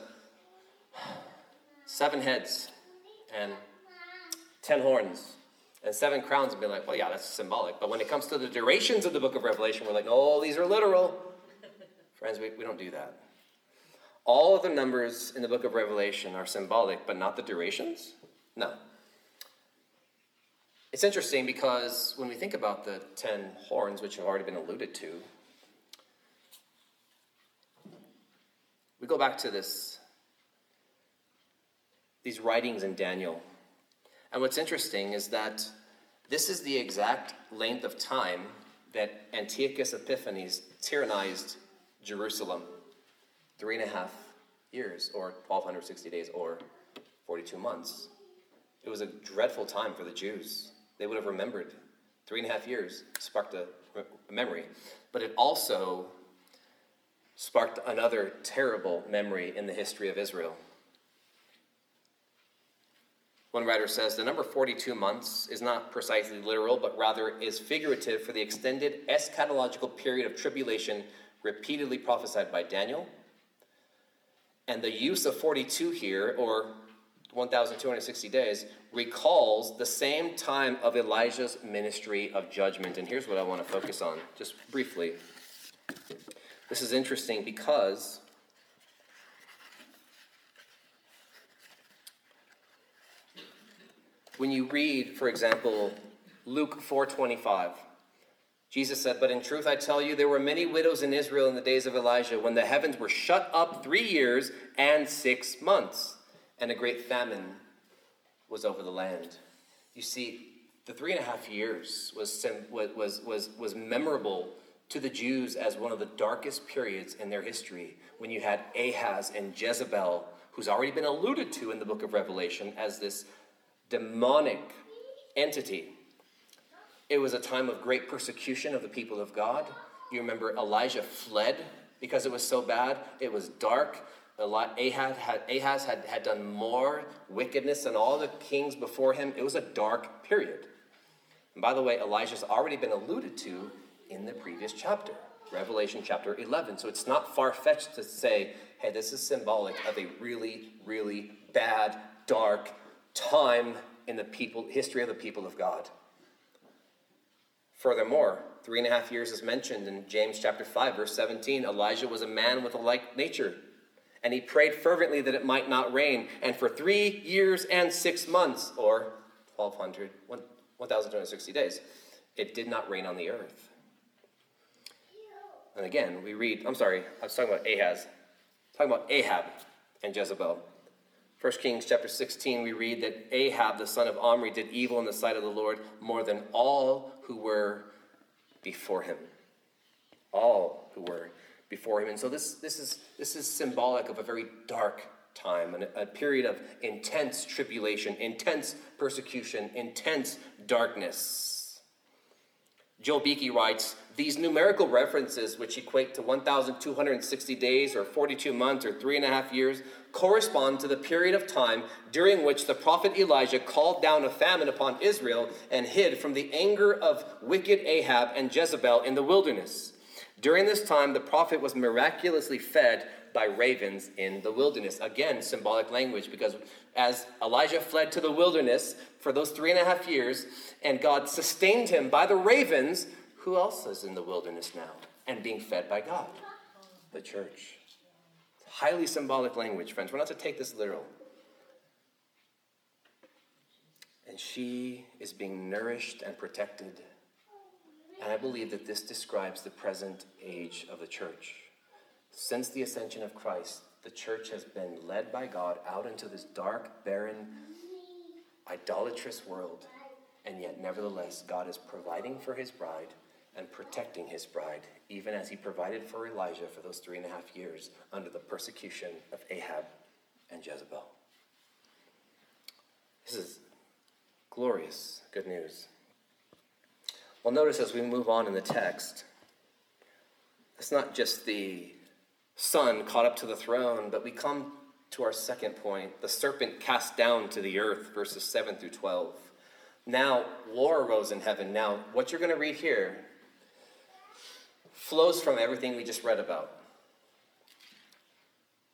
seven heads and ten horns and seven crowns and be like, well, yeah, that's symbolic. But when it comes to the durations of the book of Revelation, we're like, oh, these are literal. *laughs* Friends, we, we don't do that. All of the numbers in the book of Revelation are symbolic, but not the durations? No. It's interesting because when we think about the ten horns, which have already been alluded to, we go back to this these writings in Daniel. And what's interesting is that this is the exact length of time that Antiochus Epiphanes tyrannized Jerusalem. Three and a half years, or 1,260 days, or 42 months. It was a dreadful time for the Jews. They would have remembered. Three and a half years sparked a memory. But it also sparked another terrible memory in the history of Israel. One writer says the number 42 months is not precisely literal, but rather is figurative for the extended eschatological period of tribulation repeatedly prophesied by Daniel. And the use of 42 here, or 1,260 days, recalls the same time of Elijah's ministry of judgment. And here's what I want to focus on, just briefly. This is interesting because when you read, for example, Luke 4:25, Jesus said, "But in truth I tell you there were many widows in Israel in the days of Elijah when the heavens were shut up 3 years and 6 months and a great famine was over the land." You see, the three and a half years was, was, was, was memorable to the Jews as one of the darkest periods in their history when you had Ahaz and Jezebel, who's already been alluded to in the book of Revelation as this demonic entity. It was a time of great persecution of the people of God. You remember Elijah fled because it was so bad. It was dark. Ahaz had, Ahaz had, had done more wickedness than all the kings before him. It was a dark period. And by the way, Elijah's already been alluded to in the previous chapter, Revelation chapter 11. So it's not far fetched to say, hey, this is symbolic of a really, really bad, dark time in the people, history of the people of God. Furthermore, three and a half years is mentioned in James chapter 5, verse 17. Elijah was a man with a like nature, and he prayed fervently that it might not rain. And for three years and six months, or 1,200, 1,260 days, it did not rain on the earth. And again, we read, I'm sorry, I was talking about Ahaz, talking about Ahab and Jezebel. 1 Kings chapter 16, we read that Ahab, the son of Omri, did evil in the sight of the Lord more than all who were before him. All who were before him. And so this, this, is, this is symbolic of a very dark time, and a period of intense tribulation, intense persecution, intense darkness. Joel Beeke writes, these numerical references, which equate to 1,260 days or 42 months or three and a half years, correspond to the period of time during which the prophet Elijah called down a famine upon Israel and hid from the anger of wicked Ahab and Jezebel in the wilderness. During this time, the prophet was miraculously fed by ravens in the wilderness. Again, symbolic language, because as Elijah fled to the wilderness for those three and a half years, and God sustained him by the ravens, who else is in the wilderness now and being fed by God? The church. Highly symbolic language, friends. We're not to take this literal. And she is being nourished and protected. And I believe that this describes the present age of the church. Since the ascension of Christ, the church has been led by God out into this dark, barren, idolatrous world. And yet, nevertheless, God is providing for his bride and protecting his bride, even as he provided for Elijah for those three and a half years under the persecution of Ahab and Jezebel. This is glorious good news. Well, notice as we move on in the text, it's not just the son caught up to the throne, but we come to our second point the serpent cast down to the earth, verses 7 through 12. Now, war arose in heaven. Now, what you're going to read here flows from everything we just read about.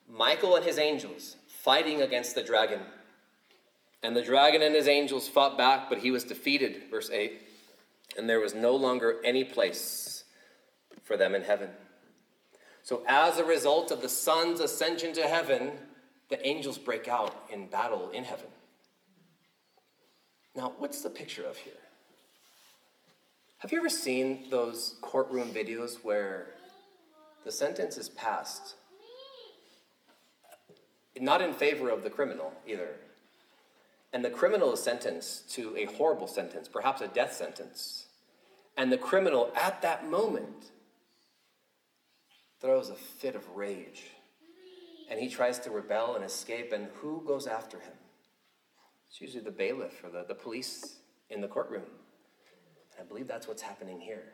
Michael and his angels fighting against the dragon. And the dragon and his angels fought back, but he was defeated, verse 8. And there was no longer any place for them in heaven. So, as a result of the son's ascension to heaven, the angels break out in battle in heaven. Now, what's the picture of here? Have you ever seen those courtroom videos where the sentence is passed? Not in favor of the criminal either. And the criminal is sentenced to a horrible sentence, perhaps a death sentence. And the criminal, at that moment, throws a fit of rage. And he tries to rebel and escape. And who goes after him? It's usually the bailiff or the, the police in the courtroom. I believe that's what's happening here.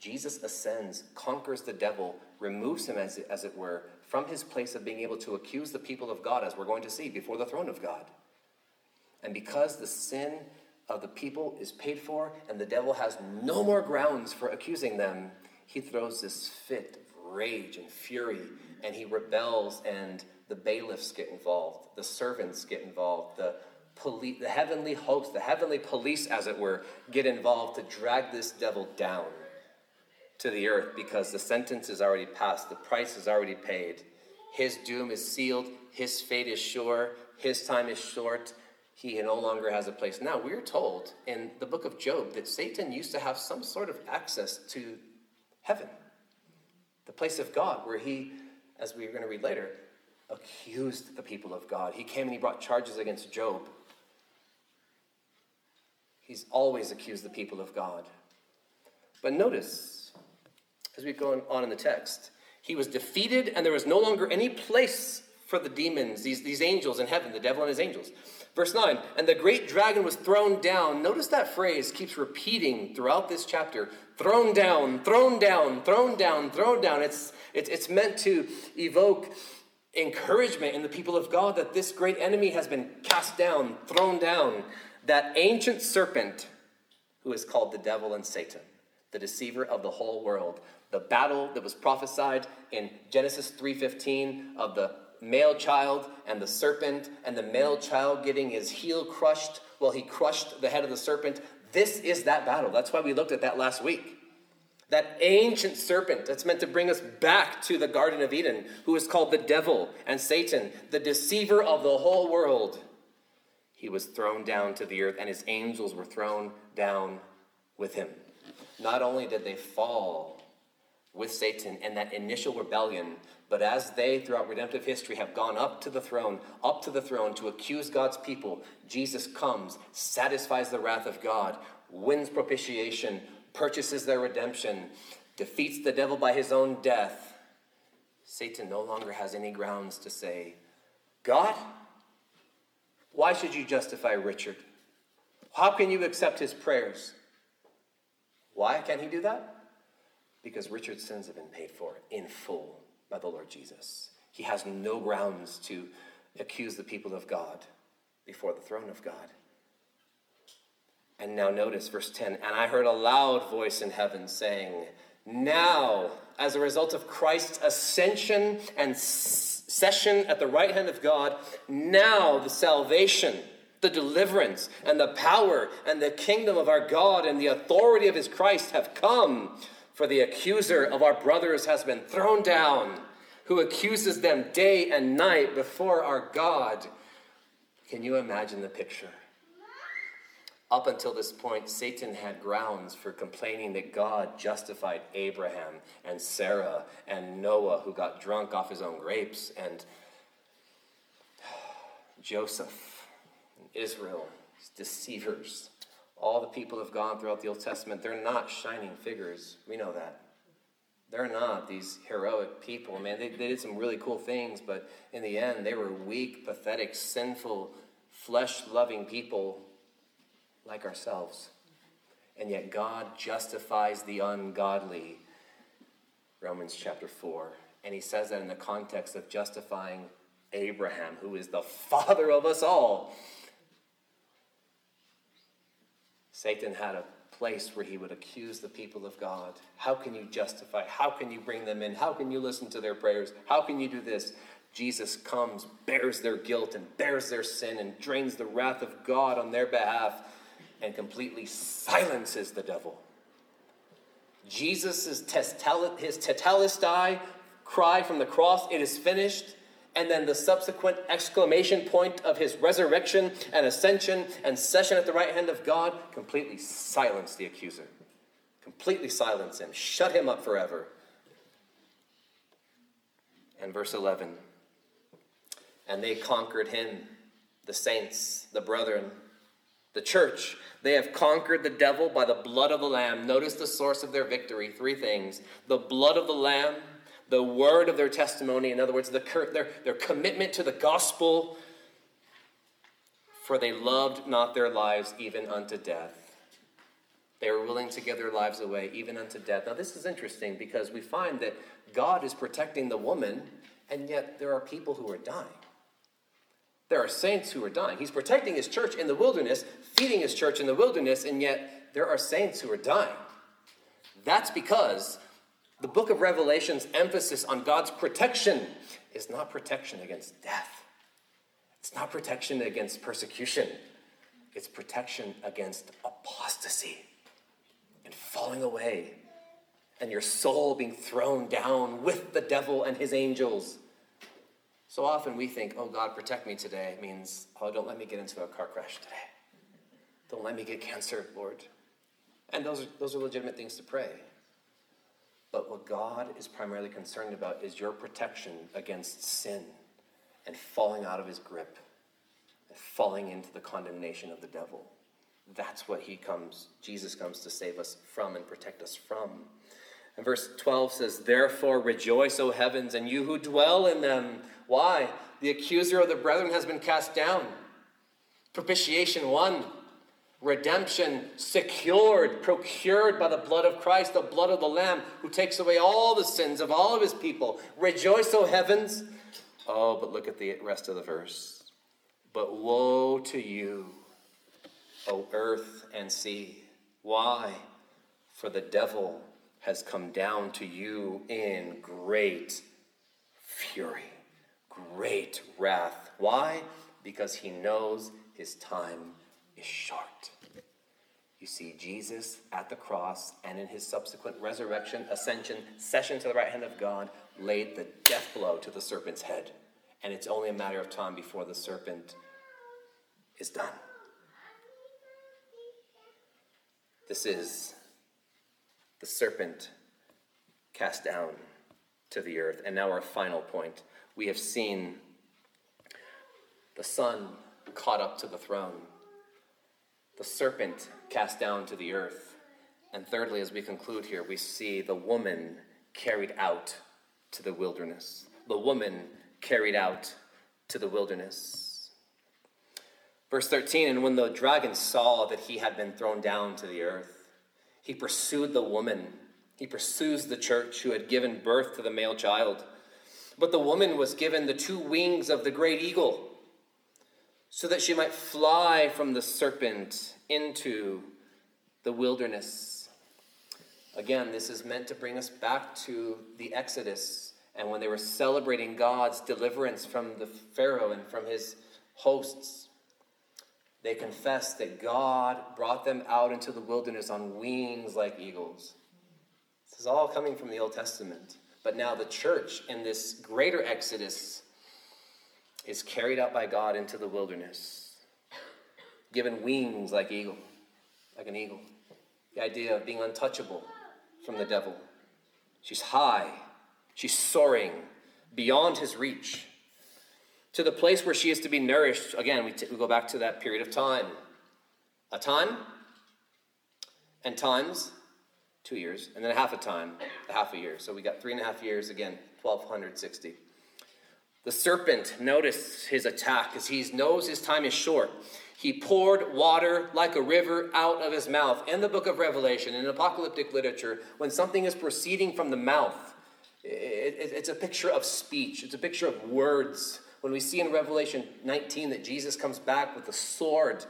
Jesus ascends, conquers the devil, removes him, as, as it were, from his place of being able to accuse the people of God, as we're going to see, before the throne of God. And because the sin of the people is paid for and the devil has no more grounds for accusing them, he throws this fit of rage and fury and he rebels, and the bailiffs get involved, the servants get involved, the police, the heavenly host, the heavenly police, as it were, get involved to drag this devil down to the earth because the sentence is already passed, the price is already paid. His doom is sealed, his fate is sure, his time is short. He no longer has a place. Now, we're told in the book of Job that Satan used to have some sort of access to heaven, the place of God, where he, as we're going to read later, accused the people of God. He came and he brought charges against Job He's always accused the people of God. But notice, as we go on in the text, he was defeated and there was no longer any place for the demons, these, these angels in heaven, the devil and his angels. Verse 9, and the great dragon was thrown down. Notice that phrase keeps repeating throughout this chapter thrown down, thrown down, thrown down, thrown down. It's, it's, it's meant to evoke encouragement in the people of God that this great enemy has been cast down, thrown down that ancient serpent who is called the devil and Satan, the deceiver of the whole world. The battle that was prophesied in Genesis 3:15 of the male child and the serpent and the male child getting his heel crushed while he crushed the head of the serpent. This is that battle. That's why we looked at that last week. That ancient serpent that's meant to bring us back to the Garden of Eden, who is called the devil and Satan, the deceiver of the whole world he was thrown down to the earth, and his angels were thrown down with him. Not only did they fall with Satan in that initial rebellion, but as they, throughout redemptive history, have gone up to the throne, up to the throne to accuse God's people, Jesus comes, satisfies the wrath of God, wins propitiation, purchases their redemption, defeats the devil by his own death. Satan no longer has any grounds to say, God, why should you justify Richard? How can you accept his prayers? Why can he do that? Because Richard's sins have been paid for in full by the Lord Jesus. He has no grounds to accuse the people of God before the throne of God. And now notice verse 10 And I heard a loud voice in heaven saying, Now, as a result of Christ's ascension and session at the right hand of God, now the salvation, the deliverance, and the power and the kingdom of our God and the authority of his Christ have come. For the accuser of our brothers has been thrown down, who accuses them day and night before our God. Can you imagine the picture? Up until this point, Satan had grounds for complaining that God justified Abraham and Sarah and Noah, who got drunk off his own grapes, and *sighs* Joseph and Israel, deceivers, all the people have gone throughout the Old Testament, they're not shining figures. We know that. They're not these heroic people. Man, they, they did some really cool things, but in the end, they were weak, pathetic, sinful, flesh loving people like ourselves. And yet, God justifies the ungodly. Romans chapter 4. And he says that in the context of justifying Abraham, who is the father of us all. Satan had a place where he would accuse the people of God. How can you justify? How can you bring them in? How can you listen to their prayers? How can you do this? Jesus comes, bears their guilt and bears their sin and drains the wrath of God on their behalf and completely silences the devil. Jesus' his tetelestai cry from the cross, it is finished, and then the subsequent exclamation point of his resurrection and ascension and session at the right hand of God completely silenced the accuser. Completely silenced him, shut him up forever. And verse 11 And they conquered him, the saints, the brethren, the church. They have conquered the devil by the blood of the Lamb. Notice the source of their victory three things the blood of the Lamb the word of their testimony, in other words, the, their, their commitment to the gospel, for they loved not their lives even unto death. They were willing to give their lives away even unto death. Now, this is interesting because we find that God is protecting the woman, and yet there are people who are dying. There are saints who are dying. He's protecting his church in the wilderness, feeding his church in the wilderness, and yet there are saints who are dying. That's because the book of Revelation's emphasis on God's protection is not protection against death, it's not protection against persecution, it's protection against apostasy and falling away and your soul being thrown down with the devil and his angels. So often we think, oh, God, protect me today means, oh, don't let me get into a car crash today. Don't let me get cancer, Lord. And those are, those are legitimate things to pray. But what God is primarily concerned about is your protection against sin and falling out of his grip and falling into the condemnation of the devil. That's what he comes, Jesus comes to save us from and protect us from. And verse 12 says, Therefore rejoice, O heavens, and you who dwell in them. Why? The accuser of the brethren has been cast down. Propitiation won redemption secured, procured by the blood of Christ, the blood of the Lamb, who takes away all the sins of all of his people. Rejoice, O heavens. Oh, but look at the rest of the verse. But woe to you, O earth and sea. Why? For the devil has come down to you in great fury, great wrath. Why? Because he knows his time is short. You see Jesus at the cross and in his subsequent resurrection, ascension, session to the right hand of God, laid the death blow to the serpent's head. And it's only a matter of time before the serpent is done. This is the serpent cast down to the earth. And now, our final point. We have seen the son caught up to the throne the serpent cast down to the earth. And thirdly, as we conclude here, we see the woman carried out to the wilderness. The woman carried out to the wilderness. Verse 13 And when the dragon saw that he had been thrown down to the earth, he pursued the woman. He pursues the church who had given birth to the male child. But the woman was given the two wings of the great eagle so that she might fly from the serpent into the wilderness. Again, this is meant to bring us back to the Exodus and when they were celebrating God's deliverance from the Pharaoh and from his hosts. They confessed that God brought them out into the wilderness on wings like eagles. This is all coming from the Old Testament. But now the church in this greater Exodus is carried out by God into the wilderness, given wings like eagle, like an eagle. The idea of being untouchable from the devil. She's high, she's soaring beyond his reach to the place where she is to be nourished. Again, we, t- we go back to that period of time. A time and times two years, and then half a time, half a year. So we got three and a half years again, 1260. The serpent, notice his attack as he knows his time is short. He poured water like a river out of his mouth. In the book of Revelation, in apocalyptic literature, when something is proceeding from the mouth, it's a picture of speech, it's a picture of words. When we see in Revelation 19 that Jesus comes back with a sword,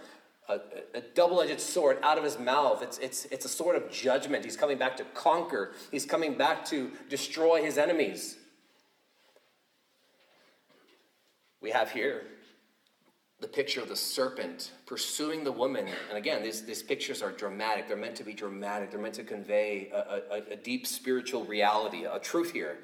a, a double edged sword out of his mouth, it's, it's, it's a sword of judgment. He's coming back to conquer, he's coming back to destroy his enemies. We have here the picture of the serpent pursuing the woman. And again, these, these pictures are dramatic. They're meant to be dramatic, they're meant to convey a, a, a deep spiritual reality, a truth here.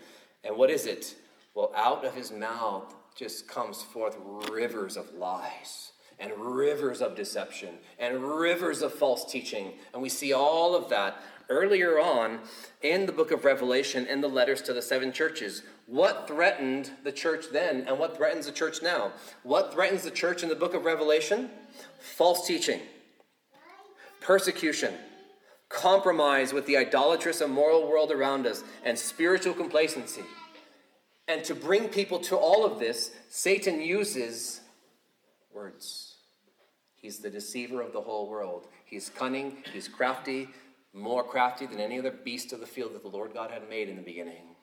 And what is it? Well, out of his mouth just comes forth rivers of lies and rivers of deception and rivers of false teaching. And we see all of that earlier on in the book of Revelation in the letters to the seven churches. What threatened the church then and what threatens the church now? What threatens the church in the book of Revelation? False teaching, persecution, compromise with the idolatrous and moral world around us, and spiritual complacency. And to bring people to all of this, Satan uses words. He's the deceiver of the whole world. He's cunning, he's crafty, more crafty than any other beast of the field that the Lord God had made in the beginning.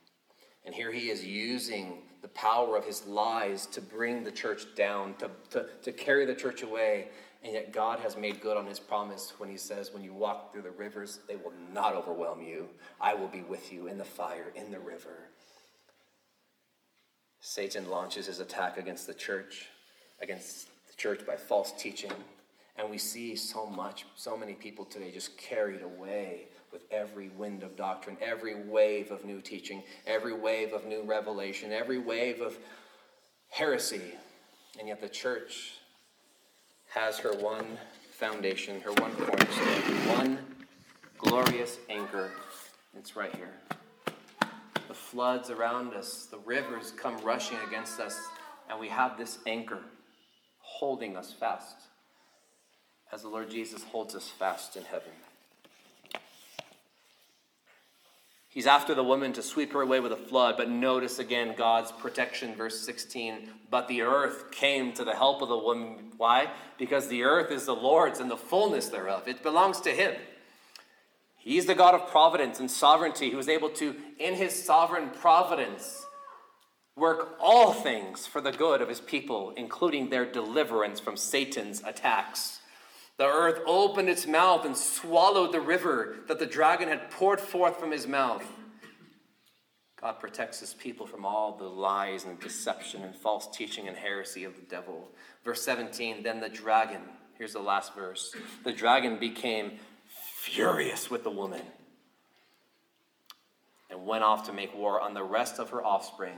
And here he is using the power of his lies to bring the church down, to, to, to carry the church away. And yet God has made good on his promise when he says, When you walk through the rivers, they will not overwhelm you. I will be with you in the fire, in the river. Satan launches his attack against the church, against church by false teaching, and we see so much, so many people today just carried away with every wind of doctrine, every wave of new teaching, every wave of new revelation, every wave of heresy. And yet the church has her one foundation, her one cornerstone, one glorious anchor. It's right here. The floods around us, the rivers come rushing against us, and we have this anchor holding us fast as the Lord Jesus holds us fast in heaven. He's after the woman to sweep her away with a flood, but notice again God's protection, verse 16. But the earth came to the help of the woman. Why? Because the earth is the Lord's and the fullness thereof. It belongs to Him. He's the God of providence and sovereignty who is able to, in His sovereign providence, work all things for the good of His people, including their deliverance from Satan's attacks. The earth opened its mouth and swallowed the river that the dragon had poured forth from his mouth. God protects his people from all the lies and deception and false teaching and heresy of the devil. Verse 17 Then the dragon, here's the last verse the dragon became furious with the woman and went off to make war on the rest of her offspring,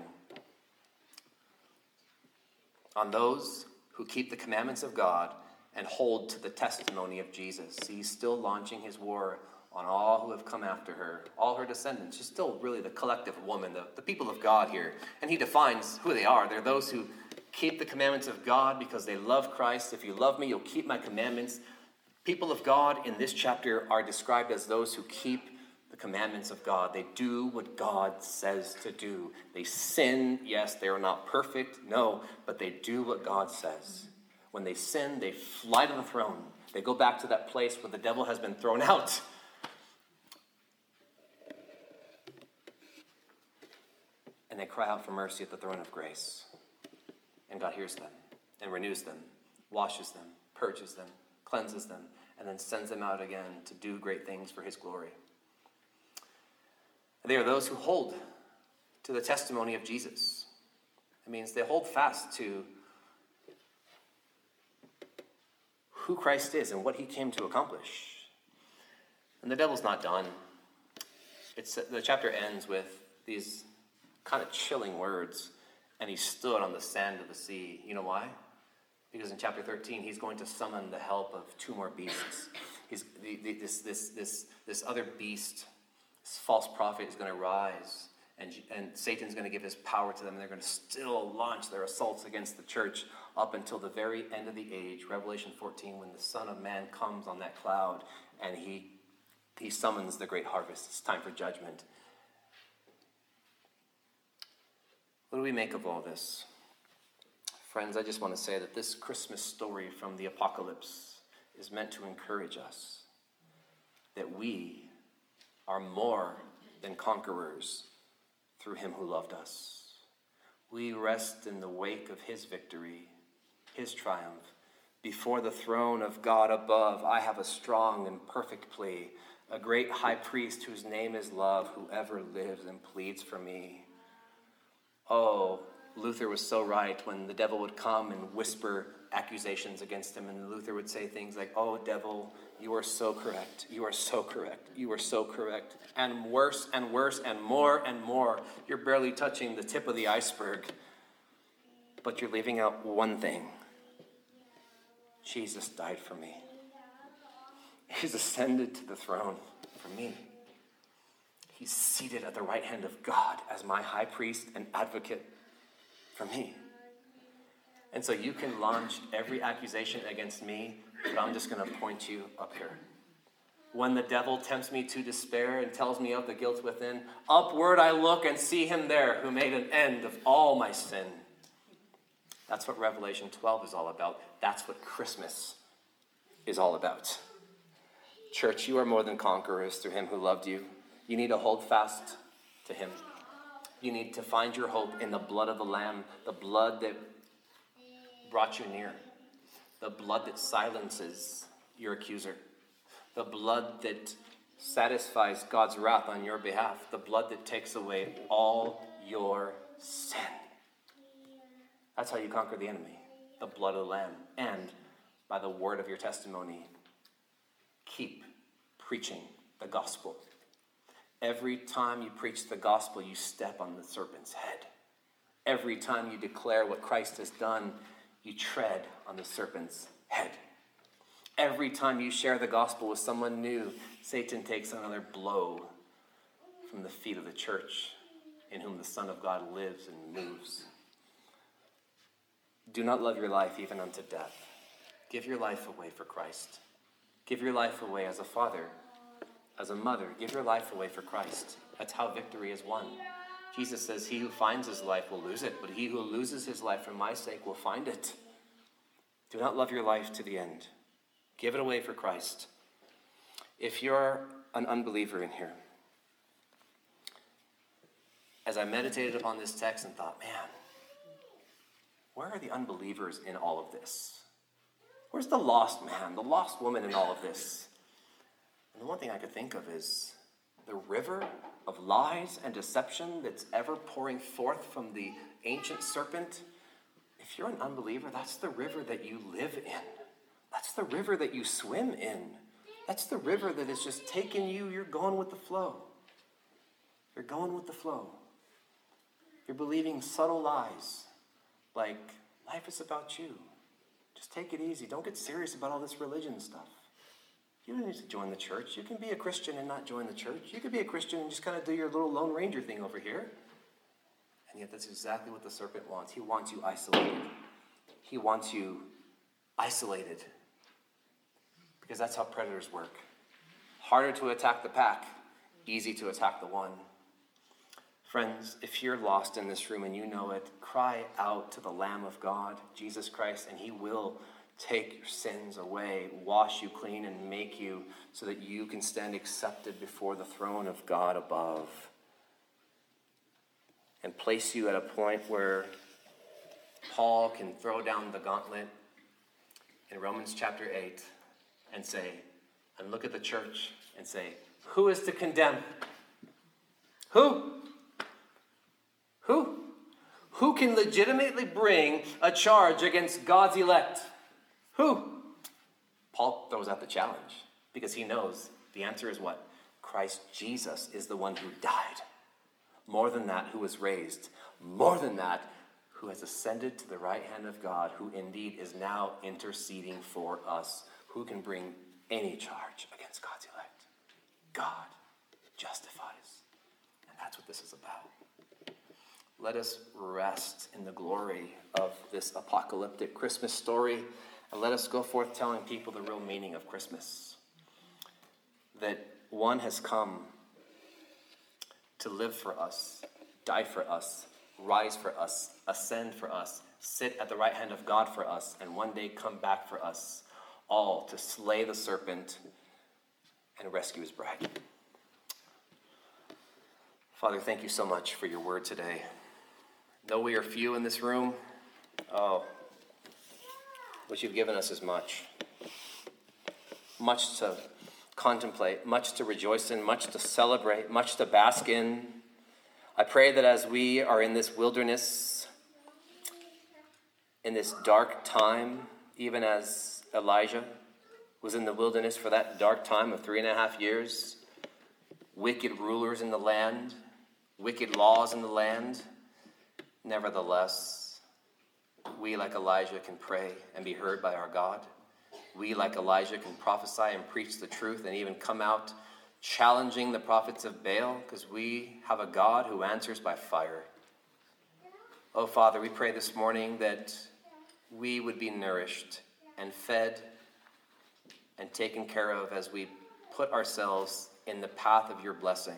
on those who keep the commandments of God and hold to the testimony of Jesus. He's still launching his war on all who have come after her, all her descendants. She's still really the collective woman, the, the people of God here. And he defines who they are. They're those who keep the commandments of God because they love Christ. If you love me, you'll keep my commandments. People of God in this chapter are described as those who keep commandments of God. They do what God says to do. They sin, yes, they are not perfect, no, but they do what God says. When they sin, they fly to the throne. They go back to that place where the devil has been thrown out. And they cry out for mercy at the throne of grace. And God hears them and renews them, washes them, purges them, cleanses them, and then sends them out again to do great things for his glory. They are those who hold to the testimony of Jesus. It means they hold fast to who Christ is and what he came to accomplish. And the devil's not done. It's, the chapter ends with these kind of chilling words, and he stood on the sand of the sea. You know why? Because in chapter 13, he's going to summon the help of two more beasts. He's, this, this, this, this other beast, false prophet, is going to rise and, and Satan's going to give his power to them, and they're going to still launch their assaults against the church up until the very end of the age. Revelation 14, when the Son of Man comes on that cloud and he He summons the great harvest. It's time for judgment. What do we make of all this? Friends, I just want to say that this Christmas story from the apocalypse is meant to encourage us that we are more than conquerors through him who loved us. We rest in the wake of his victory, his triumph. Before the throne of God above, I have a strong and perfect plea, a great high priest whose name is love, who ever lives and pleads for me. Oh, Luther was so right when the devil would come and whisper accusations against him, and Luther would say things like, Oh, devil, you are so correct. You are so correct. You are so correct. And worse and worse and more and more. You're barely touching the tip of the iceberg, but you're leaving out one thing Jesus died for me. He's ascended to the throne for me. He's seated at the right hand of God as my high priest and advocate for me. And so you can launch every accusation against me, but I'm just going to point you up here. When the devil tempts me to despair and tells me of the guilt within, upward I look and see him there who made an end of all my sin. That's what Revelation 12 is all about. That's what Christmas is all about. Church, you are more than conquerors through him who loved you. You need to hold fast to Him. You need to find your hope in the blood of the Lamb, the blood that brought you near, the blood that silences your accuser, the blood that satisfies God's wrath on your behalf, the blood that takes away all your sin. That's how you conquer the enemy the blood of the Lamb. And by the word of your testimony, keep preaching the gospel. Every time you preach the gospel, you step on the serpent's head. Every time you declare what Christ has done, you tread on the serpent's head. Every time you share the gospel with someone new, Satan takes another blow from the feet of the church in whom the Son of God lives and moves. Do not love your life even unto death. Give your life away for Christ. Give your life away as a father as a mother, give your life away for Christ. That's how victory is won. Jesus says, He who finds his life will lose it, but he who loses his life for my sake will find it. Do not love your life to the end. Give it away for Christ. If you're an unbeliever in here, as I meditated upon this text and thought, man, where are the unbelievers in all of this? Where's the lost man, the lost woman in all of this? And the one thing I could think of is the river of lies and deception that's ever pouring forth from the ancient serpent. If you're an unbeliever, that's the river that you live in. That's the river that you swim in. That's the river that is just taking you, you're going with the flow. You're going with the flow. You're believing subtle lies like life is about you. Just take it easy. Don't get serious about all this religion stuff. You don't need to join the church. You can be a Christian and not join the church. You can be a Christian and just kind of do your little Lone Ranger thing over here. And yet, that's exactly what the serpent wants. He wants you isolated. He wants you isolated. Because that's how predators work. Harder to attack the pack, easy to attack the one. Friends, if you're lost in this room and you know it, cry out to the Lamb of God, Jesus Christ, and He will take your sins away, wash you clean, and make you so that you can stand accepted before the throne of God above. And place you at a point where Paul can throw down the gauntlet in Romans chapter 8 and say, and look at the church and say, Who is to condemn? Who? Who? Who can legitimately bring a charge against God's elect? Who? Paul throws out the challenge because he knows the answer is what? Christ Jesus is the one who died. More than that, who was raised. More than that, who has ascended to the right hand of God, who indeed is now interceding for us. Who can bring any charge against God's elect? God justifies. And that's what this is about. Let us rest in the glory of this apocalyptic Christmas story. And let us go forth telling people the real meaning of Christmas. That one has come to live for us, die for us, rise for us, ascend for us, sit at the right hand of God for us, and one day come back for us, all to slay the serpent and rescue his bride. Father, thank you so much for your word today. Though we are few in this room, oh, what you've given us is much. Much to contemplate, much to rejoice in, much to celebrate, much to bask in. I pray that as we are in this wilderness, in this dark time, even as Elijah was in the wilderness for that dark time of three and a half years, wicked rulers in the land, wicked laws in the land, nevertheless, we, like Elijah, can pray and be heard by our God. We, like Elijah, can prophesy and preach the truth and even come out challenging the prophets of Baal because we have a God who answers by fire. Oh, Father, we pray this morning that we would be nourished and fed and taken care of as we put ourselves in the path of your blessing.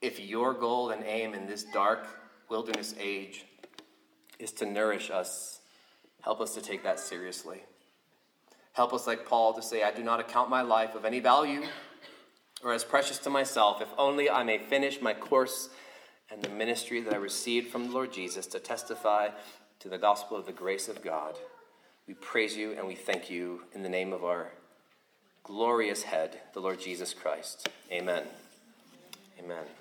If your goal and aim in this dark wilderness age is to nourish us, help us to take that seriously. Help us, like Paul, to say, I do not account my life of any value or as precious to myself, if only I may finish my course and the ministry that I received from the Lord Jesus to testify to the gospel of the grace of God. We praise you and we thank you in the name of our glorious head, the Lord Jesus Christ. Amen. Amen.